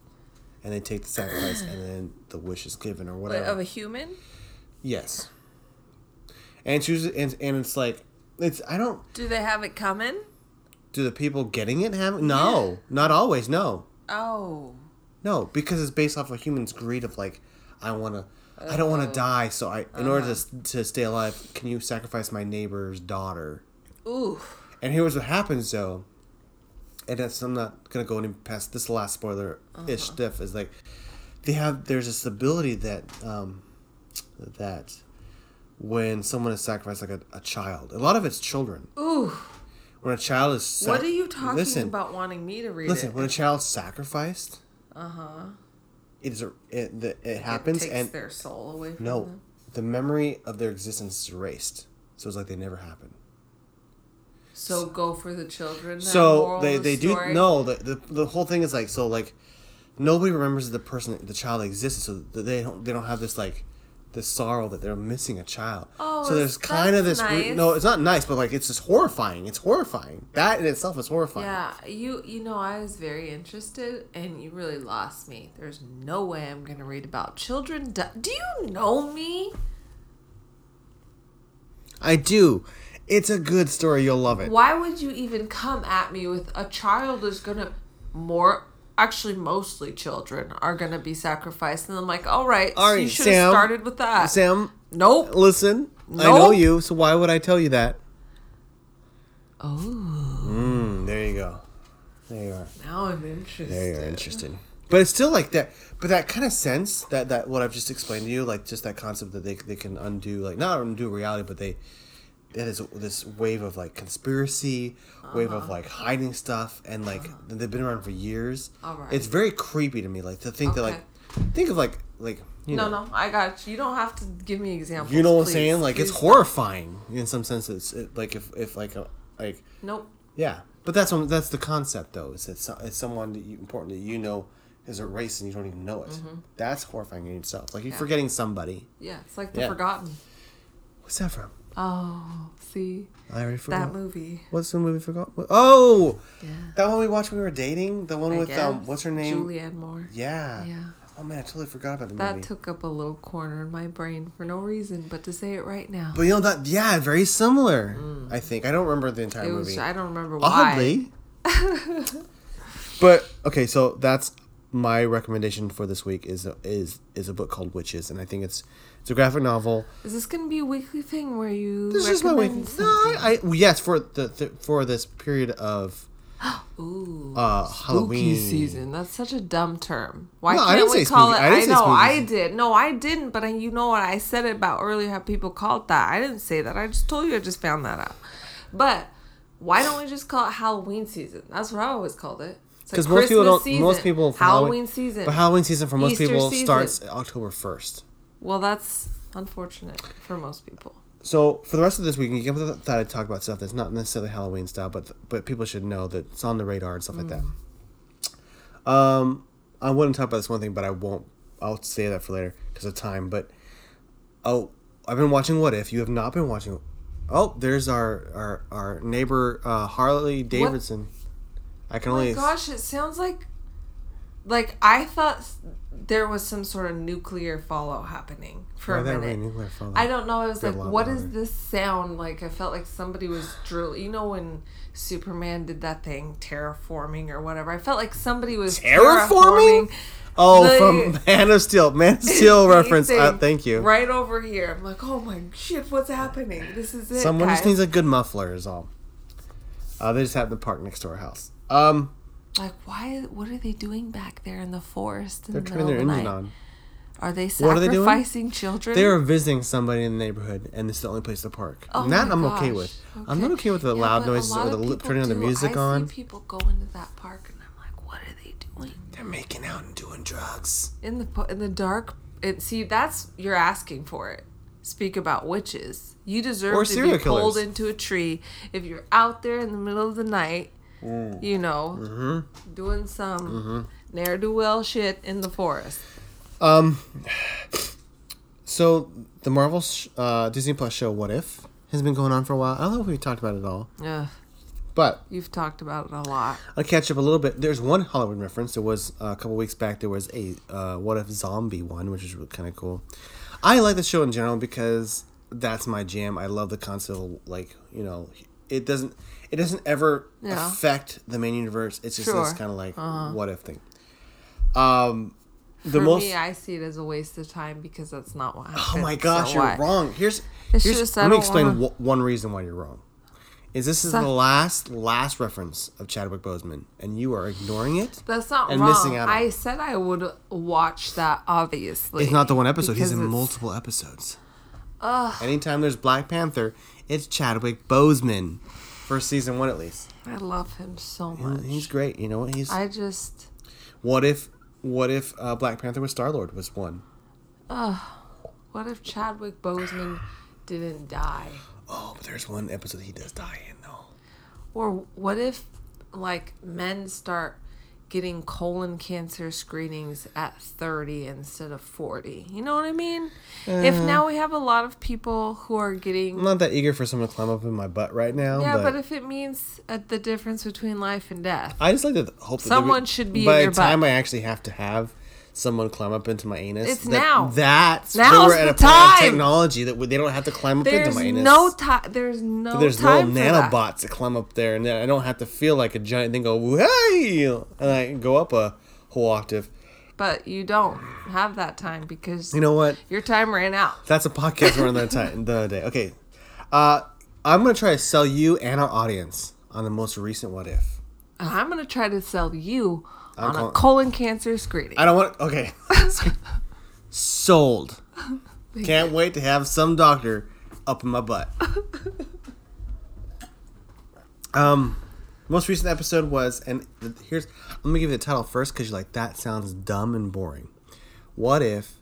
and they take the sacrifice, and then the wish is given or whatever. of a human? yes. And choose and and it's like it's I don't Do they have it coming? do the people getting it have no not always no Oh. no because it's based off a humans greed of like I want to I don't want to uh-huh. die so I in order to uh-huh. to stay alive can you sacrifice my neighbor's daughter Ooh. and here's what happens though and that's I'm not gonna go any past this last spoiler ish uh-huh. stuff is like they have there's this ability that um that when someone is sacrificed like a, a child a lot of it's children Ooh. when a child is sac- What are you talking listen, about wanting me to read listen it? when a child's sacrificed Uh huh. it is a, it, the, it happens takes and their soul away from no them. the memory of their existence is erased so it's like they never happened So go for the children. so they the they do no the, the the whole thing is like so like nobody remembers the person the child existed so they don't they don't have this like this sorrow that they're missing a child Oh, so there's kind of this nice. no it's not nice but like it's just horrifying it's horrifying that in itself is horrifying Yeah, you you know I was very interested and you really lost me. There's no way I'm gonna read about children. di- Do you know me? i do it's a good story you'll love it Why would you even come at me with a child is gonna more actually mostly children are gonna be sacrificed and I'm like, all right, All so right, you should have Sam. started with that. sam Nope. listen i know you so why would i tell you that Oh, mm, there you go there you are now I'm interested. There you're interested. But it's still like that. But that kind of sense that that what I've just explained to you, like just that concept that they they can undo, like not undo reality, but they that is this wave of like conspiracy, wave of like hiding stuff, and like they've been around for years. It's very creepy to me, like to think that like think of like like you No, know. no, I got you. You don't have to give me examples. You know what I'm saying? Like it's horrifying in some senses. It, like if, if like a, like Nope. yeah, but that's what, that's the concept though. Is it's it's someone that you, important that you know is a race and you don't even know it. That's horrifying in itself. Like you're Mm-hmm. Yeah. forgetting somebody. Yeah, it's like the Yeah. Forgotten. What's that from? Oh, see I already forgot. that movie. What's the movie? Forgot. Oh, Yeah. that one we watched when we were dating. The one I with um, what's her name? Julianne Moore. Yeah. Yeah. Oh man, I totally forgot about the That movie. That took up a little corner in my brain for no reason but to say it right now. but you know that yeah, very similar. I think I don't remember the entire Mm. was movie. I don't remember why. Oddly. but okay, so that's my recommendation for this week is is is a book called Wytches, and I think it's it's a graphic novel. Is this gonna be a weekly thing where you This is my week. No. I, I yes for the, the for this period of Ooh. uh, Halloween season. That's such a dumb term. Why No, I can't we call spooky. it? I I, know I did. No, I didn't. But I, you know what I said about earlier? How people call it that. I didn't say that. I just told you. I just found that out. But why don't we just call it Halloween season? That's what I always called it. It's like because most people don't. Most people for Halloween season. But Halloween season for most Easter people season. starts October first. Well, that's unfortunate for most people. So for the rest of this week, you can thought I'd talk about stuff that's not necessarily Halloween style, but but people should know that it's on the radar and stuff like that. Um, I wouldn't talk about this one thing, but I won't. I'll say that for later because of time. But oh, I've been watching What If. You have not been watching. Oh, there's our our our neighbor uh, Harley Davidson. I can Oh only. my gosh, it sounds like like I thought there was some sort of nuclear fallout happening for Why a minute. nuclear fallout? I don't know. I was a like, what is louder. this sound? Like I felt like somebody was drill. You know when Superman did that thing, terraforming or whatever. I felt like somebody was Terraforming? terraforming Oh, the- from Man of Steel. Man of Steel reference. Uh, thank you. Right over here. I'm like, oh my shit, what's happening? This is it. Someone just needs a good muffler, is all. Uh, they just have the park next to our house. Um, like, why? What are they doing back there in the forest in they're the turning middle their of the engine night? on. Are they What are they sacrificing children? They are visiting somebody in the neighborhood, and it's the only place to park. Oh and that I'm okay gosh. with. I'm not okay with the Yeah, loud noises or the of li- people turning the music I on. people go into that park, and I'm like, what are they doing They're making out and doing drugs. in the in the dark? It, see, that's you're asking for it. Speak about witches. You deserve Or to be pulled into a tree if you're out there in the middle of the night. Mm. You know, Mm-hmm. doing some ne'er do well shit in the forest. Um, so the Marvel sh- uh, Disney Plus show What If has been going on for a while. I don't know if we talked about it at all, Yeah. but you've talked about it a lot. I'll catch up a little bit. There's one Halloween reference. There was uh, a couple weeks back. There was a uh, What If zombie one, which is kind of cool. I like the show in general because that's my jam. I love the concept of like you know it doesn't it doesn't ever Yeah. affect the main universe. It's just this Sure. Uh-huh. kind of like what if thing. Um, the For most me, I see it as a waste of time because that's not what Oh my gosh, so you're why? wrong. Here's, It's here's just let me explain wanna- wh- one reason why you're wrong. Is this is So- the last last reference of Chadwick Boseman, and you are ignoring it? That's not and wrong. missing out on I said I would watch that. Obviously, It's not the one episode. He's in it's- multiple episodes. Anytime there's Black Panther, it's Chadwick Boseman for season one at least. I love him so much. He's great. You know what? He's I just, what if what if uh, Black Panther with Star Lord was one? what if Chadwick Boseman didn't die? Oh, but there's one episode he does die in though. Or what if, like, men start getting colon cancer screenings at 30 instead of 40? You know what I mean? if Uh. now we have a lot of people who are getting. I'm not that eager for someone to climb up in my butt right now. Yeah, but, but if it means uh, the difference between life and death. I just like to hope that Someone there- should be by in your the time butt. I actually have to have someone climb up into my anus. It's that, now. That's that we're at a point of technology that they don't have to climb up into my anus. There's no time. There's no There's time little that. nanobots that. climb up there, and then I don't have to feel like a giant thing go hey, and I go up a whole octave. But you don't have that time because You know what? your time ran out. That's a podcast for another time, the other day. Okay, uh, I'm gonna try to sell you and our audience on the most recent what if. I'm going to try to sell you on a colon cancer screening. I don't want. Okay, sold. Can't wait to have some doctor up in my butt. Um, most recent episode was, and here's. Let me give you the title first because you're like that sounds dumb and boring. What if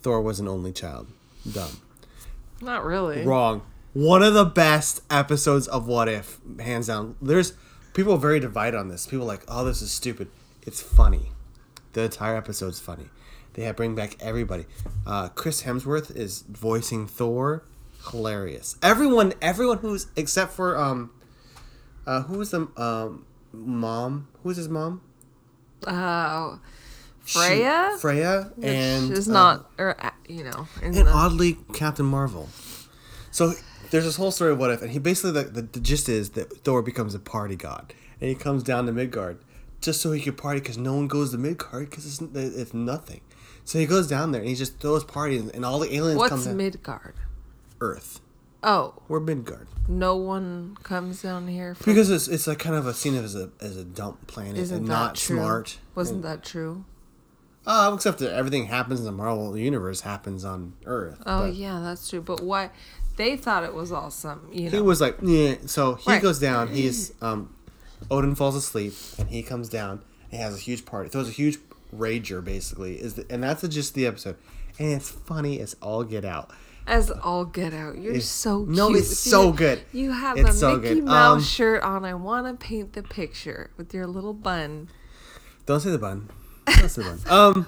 Thor was an only child? Dumb. Not really. Wrong. One of the best episodes of What If, hands down. There's people very divided on this. People like, oh, this is stupid. It's funny. The entire episode's funny. They have bring back everybody. Uh, Chris Hemsworth is voicing Thor. Hilarious. Everyone, everyone who's except for um, uh, who was the um mom? Who was his mom? Uh, She- Freya? Freya, and is uh, not, or uh, you know, and the- oddly Captain Marvel. So there's this whole story of what if, and he basically the, the, the gist is that Thor becomes a party god, and he comes down to Midgard just so he could party because no one goes to Midgard because it's, it's nothing. So he goes down there and he just throws parties, and all the aliens come what's Midgard? Earth. Oh, We're Midgard no one comes down here. For, because it's it's like kind of a seen as a as a dump planet isn't and that not true? smart. Wasn't that true? Oh, Uh, except that everything happens in the Marvel universe happens on Earth. Oh but yeah, that's true. But why? They thought it was awesome. You know. He was like, yeah. So he Right. goes down. He's um, Odin falls asleep, and he comes down. And he has a huge party. Throws a huge rager, basically. Is the, and that's just the episode. And it's funny as all get out. As all get out. You're It's- so cute. no, it's so good. You have It's a so Mickey good. Mouse Um, shirt on. I want to paint the picture with your little bun. Don't say the bun. Don't say the bun. Um.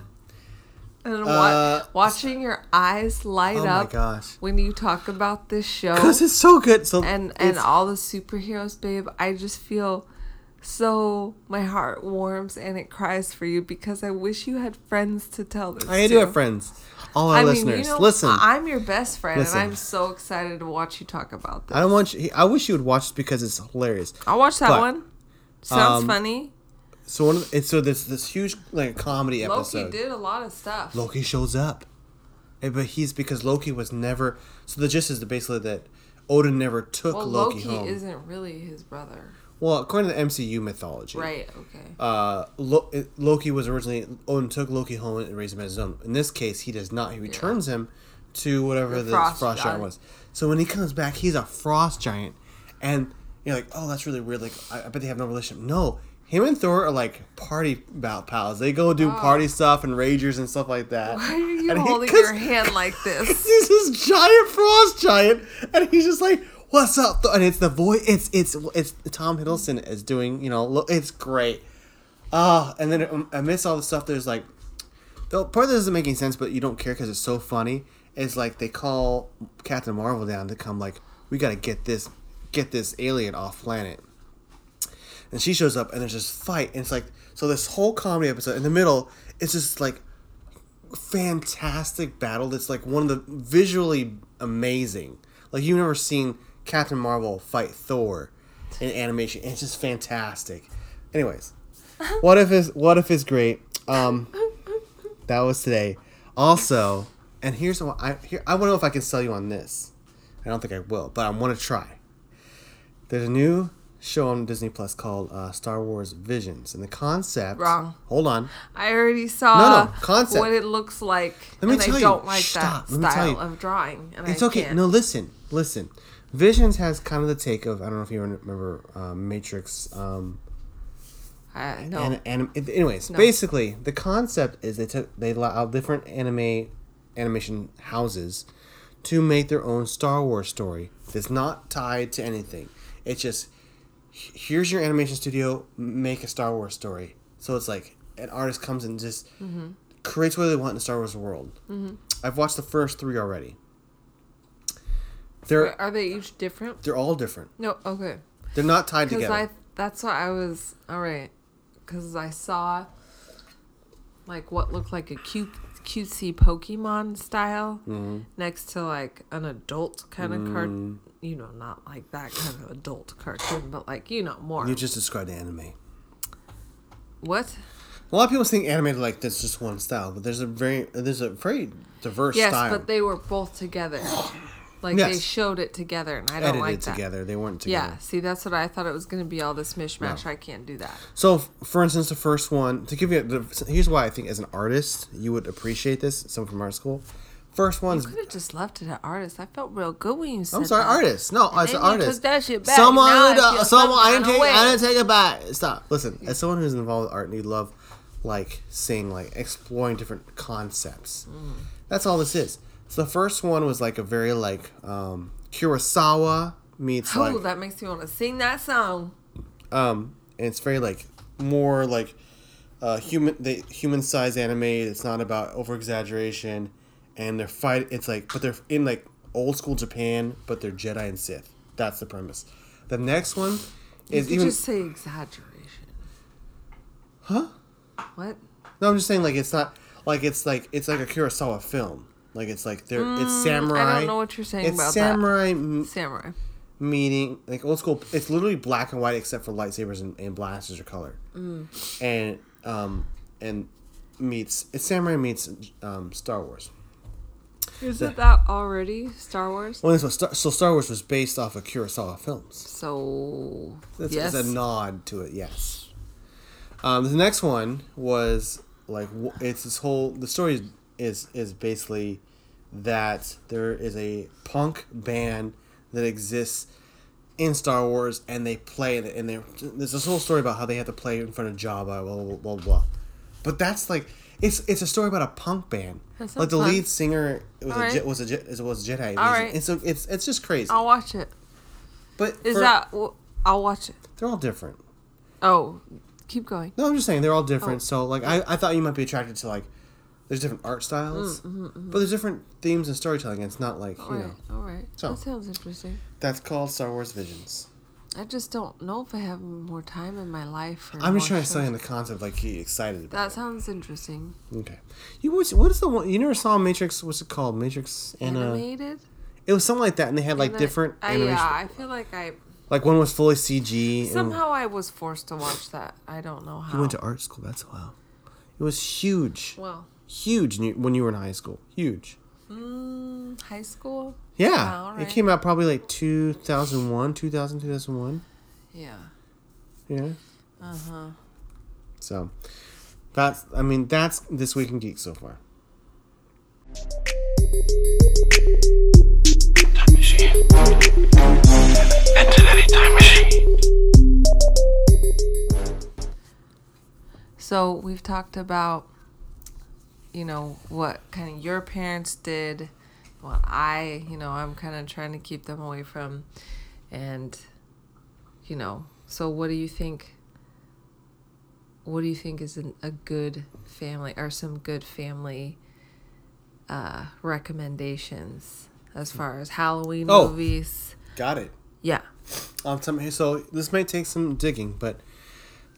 And Uh, watching your eyes light Oh my up gosh. when you talk about this show Because it's so good. So and and all the superheroes, babe, I just feel so my heart warms and it cries for you because I wish you had friends to tell this. I do have friends. All our I mean, listeners, you know, listen. I, I'm your best friend, Listen. and I'm so excited to watch you talk about this. don't want you. I wish you would watch this because it's hilarious. I'll watch that but, one. Sounds um, funny. So one of the, it's so this this huge like comedy episode. Loki did a lot of stuff. Loki shows up. Eh, But he's because Loki was never. So the gist is basically that Odin never took well, Loki, Loki, home. isn't really his brother, well, according to the MCU mythology, right? Okay. uh, Lo- Loki was originally Odin took Loki home and raised him as his own. In this case, he does not. He returns him to whatever The the, frost frost, giant was. So when he comes back, he's a frost giant, and you're like, oh, that's really weird. Like, I, I bet they have no relationship. No, him and Thor are like party pals. They go do party stuff and ragers and stuff like that. Oh. Why are you And he- your hand like this? He's this giant frost giant, and he's just like, "What's up?" Thor?" And it's the voice. It's it's it's Tom Hiddleston is doing. You know, it's great. Ah, and then um, amidst all the stuff, there's like, the part that doesn't make any sense, but you don't care because it's so funny. Is like they call Captain Marvel down to come like, we got to get this, get this alien off planet. And she shows up, and there's this fight, and it's like, so this whole comedy episode in the middle, it's just like fantastic battle that's like one of the visually amazing. Like you've never seen Captain Marvel fight Thor in animation. It's just fantastic. Anyways, what if is what if is great. Um, that was today. Also, and here's what I here I want to know if I can sell you on this. I don't think I will, but I want to try. There's a new show on Disney Plus called uh, Star Wars Visions, and the concept. Wrong. Hold on. I already saw No, no, concept. what it looks like, Let me and tell I you. don't like Stop. that Let me tell style you. of drawing. And It's I okay. Can't. No, listen, listen. Visions has kind of the take of I don't know if you remember um, Matrix. Um, I, no. and, and anyways, No. basically the concept is they took they allow different anime animation houses to make their own Star Wars story that's not tied to anything. It's just here's your animation studio, make a Star Wars story. So it's like an artist comes and just Mm-hmm. creates what they want in the Star Wars world. I've watched the first three already. They're Are they each different? they're all different. No. Okay. They're not tied together. I that's why I was all right. Because I saw like what looked like a cute cutesy Pokemon style Mm-hmm. next to like an adult kind of cart. You know, not like that kind of adult cartoon, but like you know more. you just described anime. what? A lot of people think animated like that's just one style, but there's a very there's a very diverse Yes, style. but they were both together. Like they showed it together, and I don't edited like that. together. They weren't together. Yeah, see, that's what I thought it was going to be. All this mishmash. I can't do that. So, for instance, the first one to give you the here's why I think as an artist you would appreciate this. Someone from art school. First one's You Could have just left it at artist. I felt real good when you said I'm sorry, that. artist. No, as an artist. took that shit back, Someone, who I someone. I didn't take. I way. didn't take it back. Stop. Listen, as someone who's involved with art and you love, like seeing, like exploring different concepts. Mm. That's all this is. So the first one was like a very like um, Kurosawa meets Oh, like that makes me want to sing that song. um, and it's very like more like uh, human the human size anime. It's not about over exaggeration, and they're fight. It's like but they're in like old school Japan, but they're Jedi and Sith. That's the premise. The next one You is could even just say exaggeration. huh? What? No, I'm just saying like it's not like it's like it's like a Kurosawa film. Like it's like they're it's samurai. Mm, I don't know what you're saying it's about samurai m- that. Samurai. meaning like old school it's literally black and white except for lightsabers and, and blasters are color and um and meets it's samurai meets um star wars Isn't that already Star Wars? Well, was Star, so Star Wars was based off of Kurosawa films. So That's yes, a nod to it. Yes. Um, the next one was like it's this whole the story is is, is basically that there is a punk band that exists in Star Wars and they play it and they there's this whole story about how they have to play in front of Jabba blah blah blah blah. blah. But that's like it's it's a story about a punk band. That sounds Like the fun. lead singer was a Alright. Je- was a was a Jedi. All right. And so it's it's just crazy. I'll watch it. but Is for- that? I'll watch it. they're all different. Oh, keep going. No, I'm just saying they're all different. Oh. So like I, I thought you might be attracted to like there's different art styles, mm, mm, mm. but there's different themes and storytelling. It's not like All you right, know all right. So. That sounds interesting. that's called Star Wars Visions. I just don't know if I have more time in my life. I'm just trying to sell you shows. the concept, like you excited about. That sounds interesting. Okay, you what's, what is the one you never saw Matrix? What's it called? Matrix and uh, Animated. it was something like that, and they had like And different I, animation. yeah, I feel like I Like one was fully CG. and somehow I was forced to watch that. I don't know how. you went to art school. That's wow. It was huge, well, huge when you- were in high school. Huge. mm, high school. Yeah, Yeah, all it came out probably like 2001, 2000, 2001. Yeah. Yeah. Uh huh. So that's I mean that's this week in geek so far. Time machine. Into any time machine. So we've talked about, you know, what kind of your parents did, what I, you know, I'm kind of trying to keep them away from, and, you know, so what do you think? What do you think is an, a good family, or some good family uh, recommendations as far as Halloween Oh. movies? Got it. Yeah. Um, so this may take some digging, but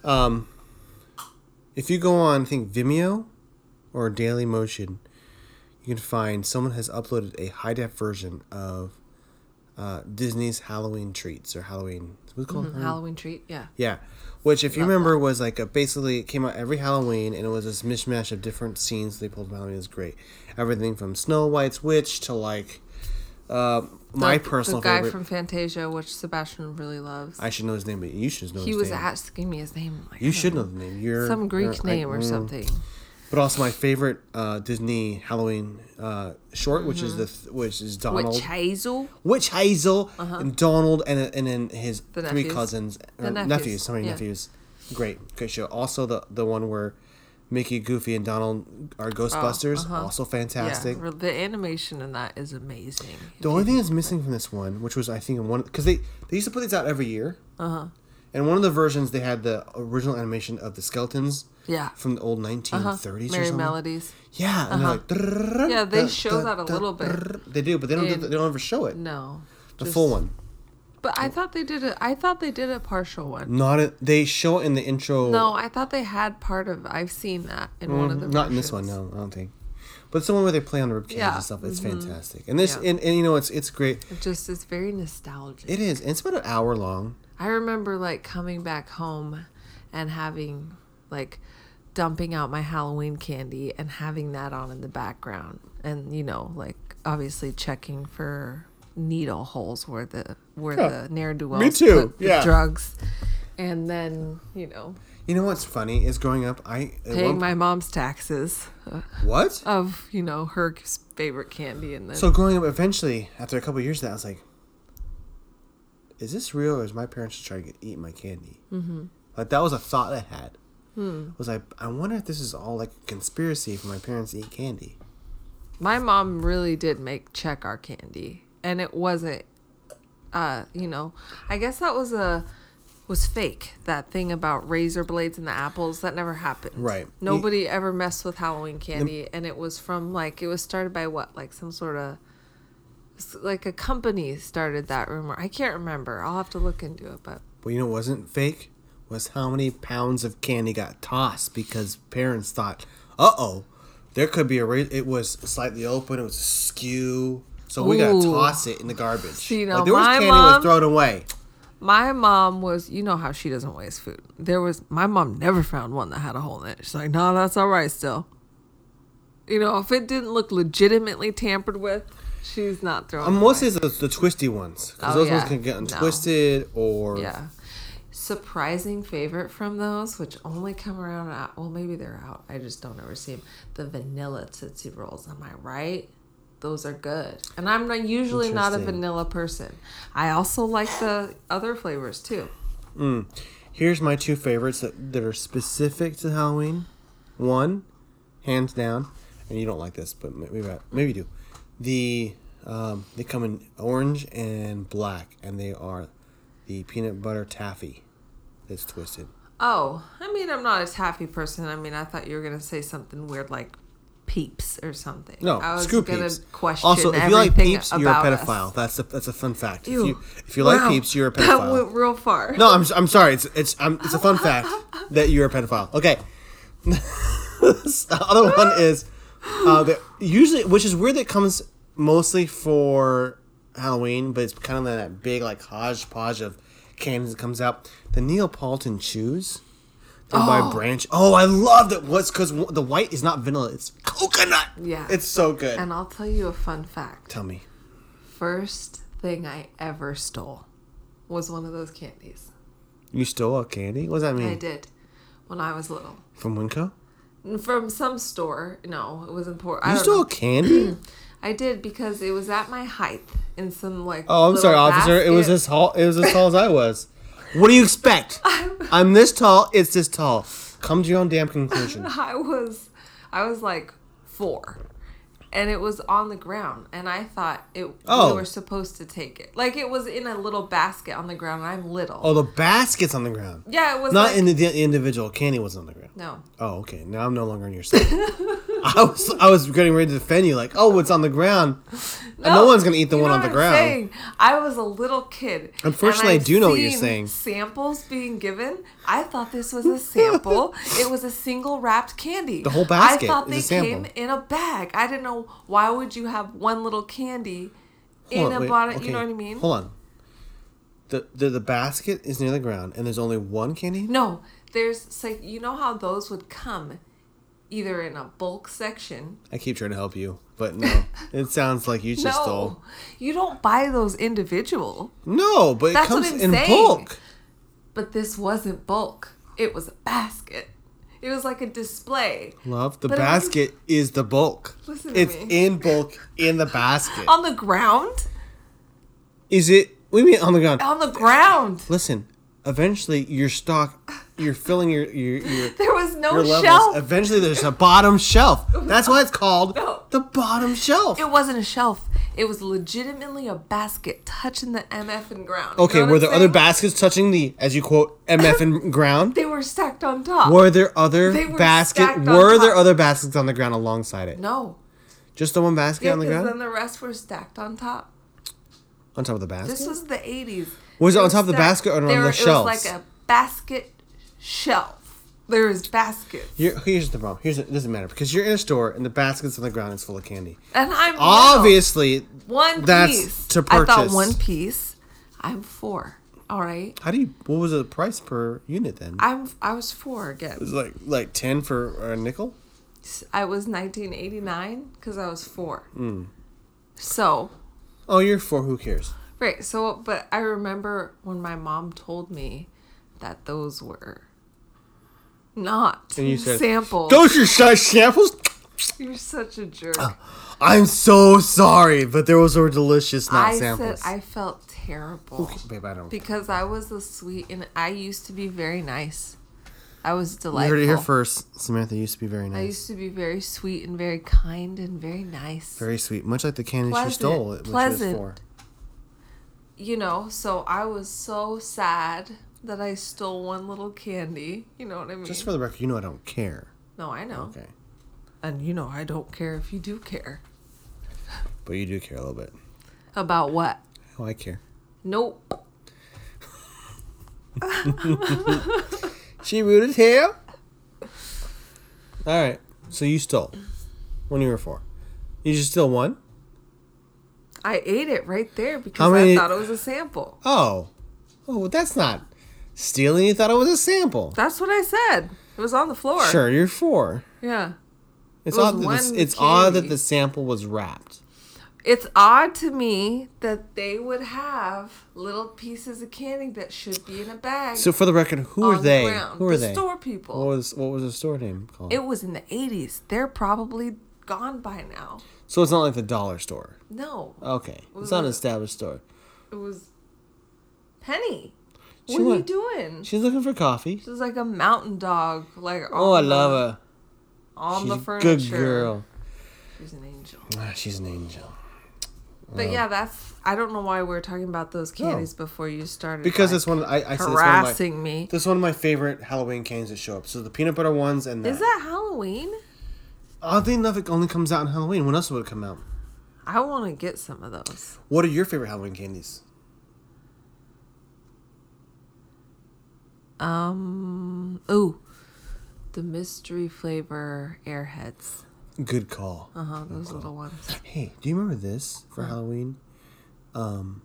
um, if you go on, I think Vimeo or Daily Motion, you can find someone has uploaded a high def version of uh, Disney's Halloween treats or Halloween. What's it called? Halloween? Halloween treat. Yeah. Yeah, which if you Love remember was like a, basically it came out every Halloween and it was this mishmash of different scenes they pulled from Halloween. It was great. Everything from Snow White's witch to like uh, my The- personal the guy favorite. from Fantasia, which Sebastian really loves. I should know his name, but you should know his name. he was name. asking me his name. Like, you should know. know the name. You're some Greek you're- I- name or mm. something. But also my favorite uh, Disney Halloween uh, short, which is the th- which is Donald, Witch Hazel. Witch Hazel, and Donald, and and then his Uh-huh. The three cousins, The nephews, nephews. Sorry, yeah. nephews. Great, great show. Also the the one where Mickey, Goofy, and Donald are Ghostbusters. uh-huh. Also fantastic. Yeah, the animation in that is amazing. The only thing that's missing from this one, which was I think one, because they they used to put these out every year. Uh Uh-huh. huh. And one of the versions they had the original animation of the skeletons Yeah. from the old 1930s Uh-huh. or Merry. Melodies. Yeah, and Uh-huh. they're like. Yeah, they show that a little bit. They do, but they don't. do In- the- they don't ever show it. No. The just- full one. But I thought they did it. I thought they did a partial one. Not it. They show it in the intro. No, I thought they had part of. I've seen that in one of the. Mm, not in this one. No, I don't think. But it's the one where they play on the rib cage Yeah, and stuff. It's mhm. fantastic. And this, Yeah. and, and you know, it's it's great. It just is very nostalgic. It is. And it's about an hour long. I remember like coming back home and having like dumping out my Halloween candy and having that on in the background. And you know like obviously checking for needle holes where the where Yeah. the ne'er do wells Me too, put the drugs. And then you know. You know what's funny is growing up, I paying my mom's taxes. What? of you know her favorite candy and then So growing up, eventually, after a couple of years of that, I was like, "Is this real, or is my parents just trying to eat my candy?" Mm-hmm. Like that was a thought I had. Hmm. Was like, I wonder if this is all like a conspiracy for my parents to eat candy. my mom really did make check our candy and it wasn't uh you know i guess that was a was fake that thing about razor blades and the apples that never happened Right. nobody ever messed with halloween candy and it was from like it was started by what like some sort of like a company started that rumor i can't remember i'll have to look into it but But you know, what wasn't fake was how many pounds of candy got tossed because parents thought, "Uh oh, there could be a." Ra-. It was slightly open. It was askew. So we gotta toss it in the garbage. See, now like, there was candy was thrown away. My mom was, you know how she doesn't waste food. There was, my mom never found one that had a hole in it. She's like, no, that's all right still. You know, if it didn't look legitimately tampered with, she's not throwing. Um, mostly the, the twisty ones because Oh, those yeah. ones can get No. or Yeah. Surprising favorite from those, which only come around. Out, well, maybe they're out. I just don't ever see them. The vanilla Tootsie Rolls. Am I right? Those are good. And I'm not usually not a vanilla person. I also like the other flavors too. Here's my two favorites that, that are specific to Halloween. One, hands down, and you don't like this, but maybe maybe you do. The um, they come in orange and black, and they are the peanut butter taffy that's twisted. Oh, I mean, I'm not a taffy person. I mean, I thought you were gonna say something weird like peeps or something. No, I was screw gonna peeps. question Also, if you like peeps, you're a about us. pedophile. That's a that's a fun fact. Ew. If you if you like Wow. peeps, you're a pedophile. That pedophile. went real far. No, I'm, I'm sorry. It's it's um, it's a fun fact that you're a pedophile. Okay. the other one is uh, usually, which is weird. That comes mostly for Halloween, but it's kind of that big like hodgepodge of candies that comes out. The Neapolitan chews. They're by oh. Brach's. Oh, I love that. What's because the white is not vanilla; it's coconut. Yeah. it's so good. And I'll tell you a fun fact. Tell me, First thing I ever stole was one of those candies. you stole a candy? What does that mean? I did when I was little. From WinCo? From some store. No, it was important. You stole know. a candy? I did because it was at my height in some like. Oh, I'm sorry, officer. It was as tall. It was as tall as I was. What do you expect? I'm this tall. It's this tall. Come to your own damn conclusion. I was, I was like four, and it was on the ground, and I thought it. Oh. We were supposed to take it. Like it was in a little basket on the ground. I'm little. Oh, the basket's on the ground. yeah, it was Not like, in the, the individual. Candy was on the ground. No. Oh, okay. Now I'm no longer on your side. I was I was getting ready to defend you, like, oh, it's on the ground. And no one's gonna eat the one on the ground. saying? I was a little kid. Unfortunately, I do know what you're saying. Samples being given. I thought this was a sample. it was a single wrapped candy. The whole basket I thought they came in a bag. I didn't know why would you have one little candy in on, a wait, bottle. okay, You know what I mean? Hold on. The, the the basket is near the ground, and there's only one candy. No, there's like you know how those would come, either in a bulk section. I keep trying to help you, but no. it sounds like you just no, stole. you don't buy those individual. No, but it That's what comes I'm in saying. bulk. But this wasn't bulk. It was a basket. It was like a display. Love, the But basket is the bulk. Listen to it's in bulk in the basket. On the ground? Is it? We mean on the ground? On the ground. Listen, eventually your stock, you're filling your your your, There was no levels. shelf. Eventually, there's a bottom shelf. That's why it's called No. the bottom shelf. It wasn't a shelf. It was legitimately a basket touching the MF and ground. Okay, were there other baskets touching the, as you quote, MF and ground? They were stacked on top. Were there other They were basket? Were there other baskets on the ground alongside it? no. Just the one basket Yeah, on the ground, then the rest were stacked on top. on top of the basket. This was the 80s. Was it on top of the basket or on the shelf? It was like a basket shelf. There was baskets. Here- here's the problem. Here's it doesn't matter because you're in a store and the basket's on the ground. is full of candy. And I'm. Obviously, one that's piece. to I thought one piece. I'm four. All right. how do you? What was the price per unit then? I'm I was four again. It was like like ten for a nickel. I was 1989 because I was four. Hmm. So Oh, you're four. Who cares? right. So but I remember when my mom told me that those were not And you said, samples. Those are such samples. You're such a jerk. I'm so sorry, but there was were delicious, not I samples. said I felt terrible Babe, I don't. because I was a sweet and I used to be very nice. I was you delightful. heard it here first. Samantha used to be very nice. I used to be very sweet and very kind and very nice. very sweet, much like the candy she Pleasant, stole when she was pleasant. four. you know, so I was so sad that I stole one little candy. You know what I mean? Just for the record, you know I don't care. no, I know. Okay, And you know, I don't care if you do care. But you do care a little bit. About what? Oh, I care. Nope. She rooted hair. All right, so you stole when you were four. You just still one. I ate it right there because many- I thought it was a sample. Oh, oh, well, that's not stealing. You thought it was a sample. That's what I said. It was on the floor. Sure, you're four. Yeah. It's It odd. That it's odd that the sample was wrapped. It's odd to me that they would have little pieces of candy that should be in a bag. So for the record, who are the they? ground. Who are The they? store people. What was what was the store name called? It was in the 80s. They're probably gone by now. so it's not like the dollar store. No, Okay, Was it's not an established store. it was Penny. She What are you doing? She's looking for coffee. She's like a mountain dog. Like Oh, I love her. On She's the a furniture. good girl. She's an angel. Ah, she's an angel. But yeah, that's. I don't know why we are talking about those candies before you started. Because like, it's one. I, I said it's one my. harassing me. This is one of my favorite Halloween candies that show up. So the peanut butter ones and the, Is that Halloween? oddly enough, it only comes out on Halloween. When else would it come out? I want to get some of those. What are your favorite Halloween candies? Um. Ooh, the mystery flavor Airheads. Good call. Uh huh. Those little ones. Hey, do you remember this for Halloween? Um,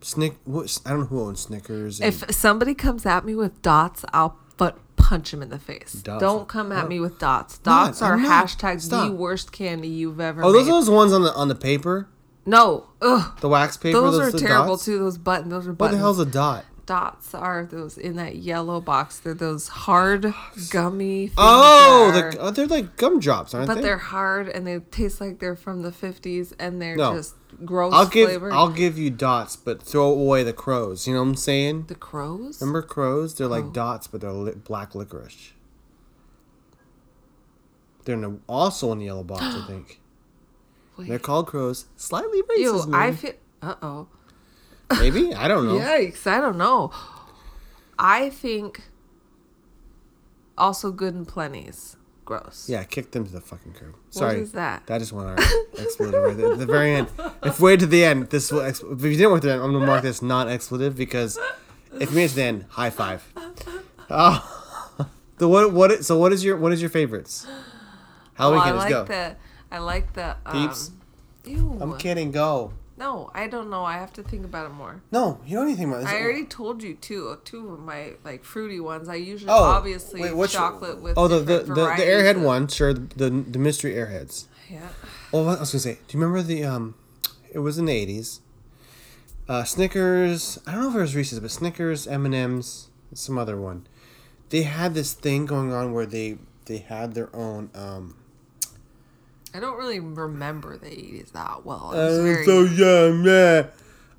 Snick. What? I don't know who owns Snickers. And, If somebody comes at me with dots, I'll but punch him in the face. Dots? Don't come at me with dots. Not- Dots are I'm not. hashtag Stop. the worst candy you've ever. oh, those made. are those ones on the on the paper, no. Ugh. the wax paper. Those are the terrible dots? too. Those buttons. Those are What the hell's a dot? Dots are those in that yellow box. They're those hard, gummy. Things Oh, that the, are- oh, they're like gumdrops, aren't but they? But they're hard and they taste like they're from the fifties and they're No. just gross I'll give flavor. I'll give you dots, but throw away the crows. You know what I'm saying? the crows. Remember crows? They're like Oh. dots, but they're li- black licorice. They're in a, also in the yellow box, I think. Wait. They're called crows. Slightly Ew, racist, I feel. Uh oh. Maybe I don't know. Yikes! I don't know. I think. Also, good and plenty's gross. Yeah, kick them to the fucking curb. Sorry, is that? That just went our expletive right there. At the very end. If we wait to the end, this will. If you didn't wait to the end, I'm gonna mark this non-expletive because if you made it to the end, high five. Oh, the what? What? So what is your what is your favorites? Oh, Halloween I like go. the. I like the. Um, Peeps? Ew. I'm kidding. Go. No, I don't know. I have to think about it more. No, you know anything about this? I already told you two, two of my like fruity ones. I usually Oh, obviously wait, which- chocolate with Oh, the the, different the, the varieties airhead of- one, sure. The the mystery airheads. Yeah. Well, I was gonna say. Do you remember the um? It was in the eighties. Uh, Snickers. I don't know if it was Reese's, but Snickers, M and M's, some other one. They had this thing going on where they they had their own um. I don't really remember the eighties that well. I was was very, so young, yeah.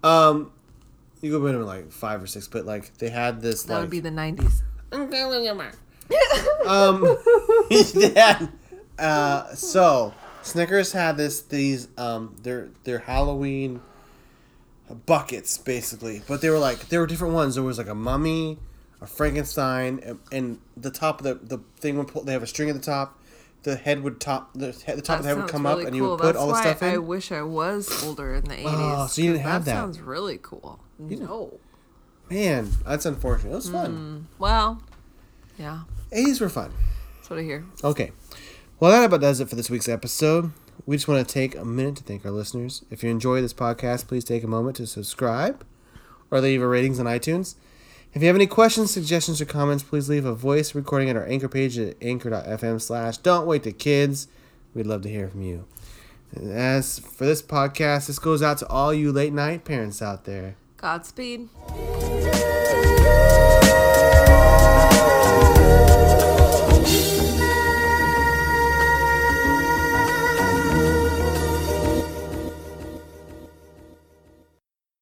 Um, you go back to like five or six, but like they had this that like would be the nineties. um yeah uh so snickers had this these um their their halloween buckets basically but they were like there were different ones there was like a mummy a frankenstein and, and the top of the the thing would pull they have a string at the top the head would top the, head, the top of the head would come up and you would put That's all the why stuff I wish I was older in the eighties. Oh, so you didn't have that. Sounds really cool. No. man that's unfortunate it was fun hmm. Well, yeah, 80s were fun that's what I hear. Okay. Well, that about does it for this week's episode. We just want to take a minute to thank our listeners. If you enjoy this podcast, please take a moment to subscribe or leave a ratings on iTunes. If you have any questions, suggestions, or comments, please leave a voice recording at our anchor page at anchor.fm slash don't wait to kids. We'd love to hear from you. As for this podcast, this goes out to all you late night parents out there. Godspeed.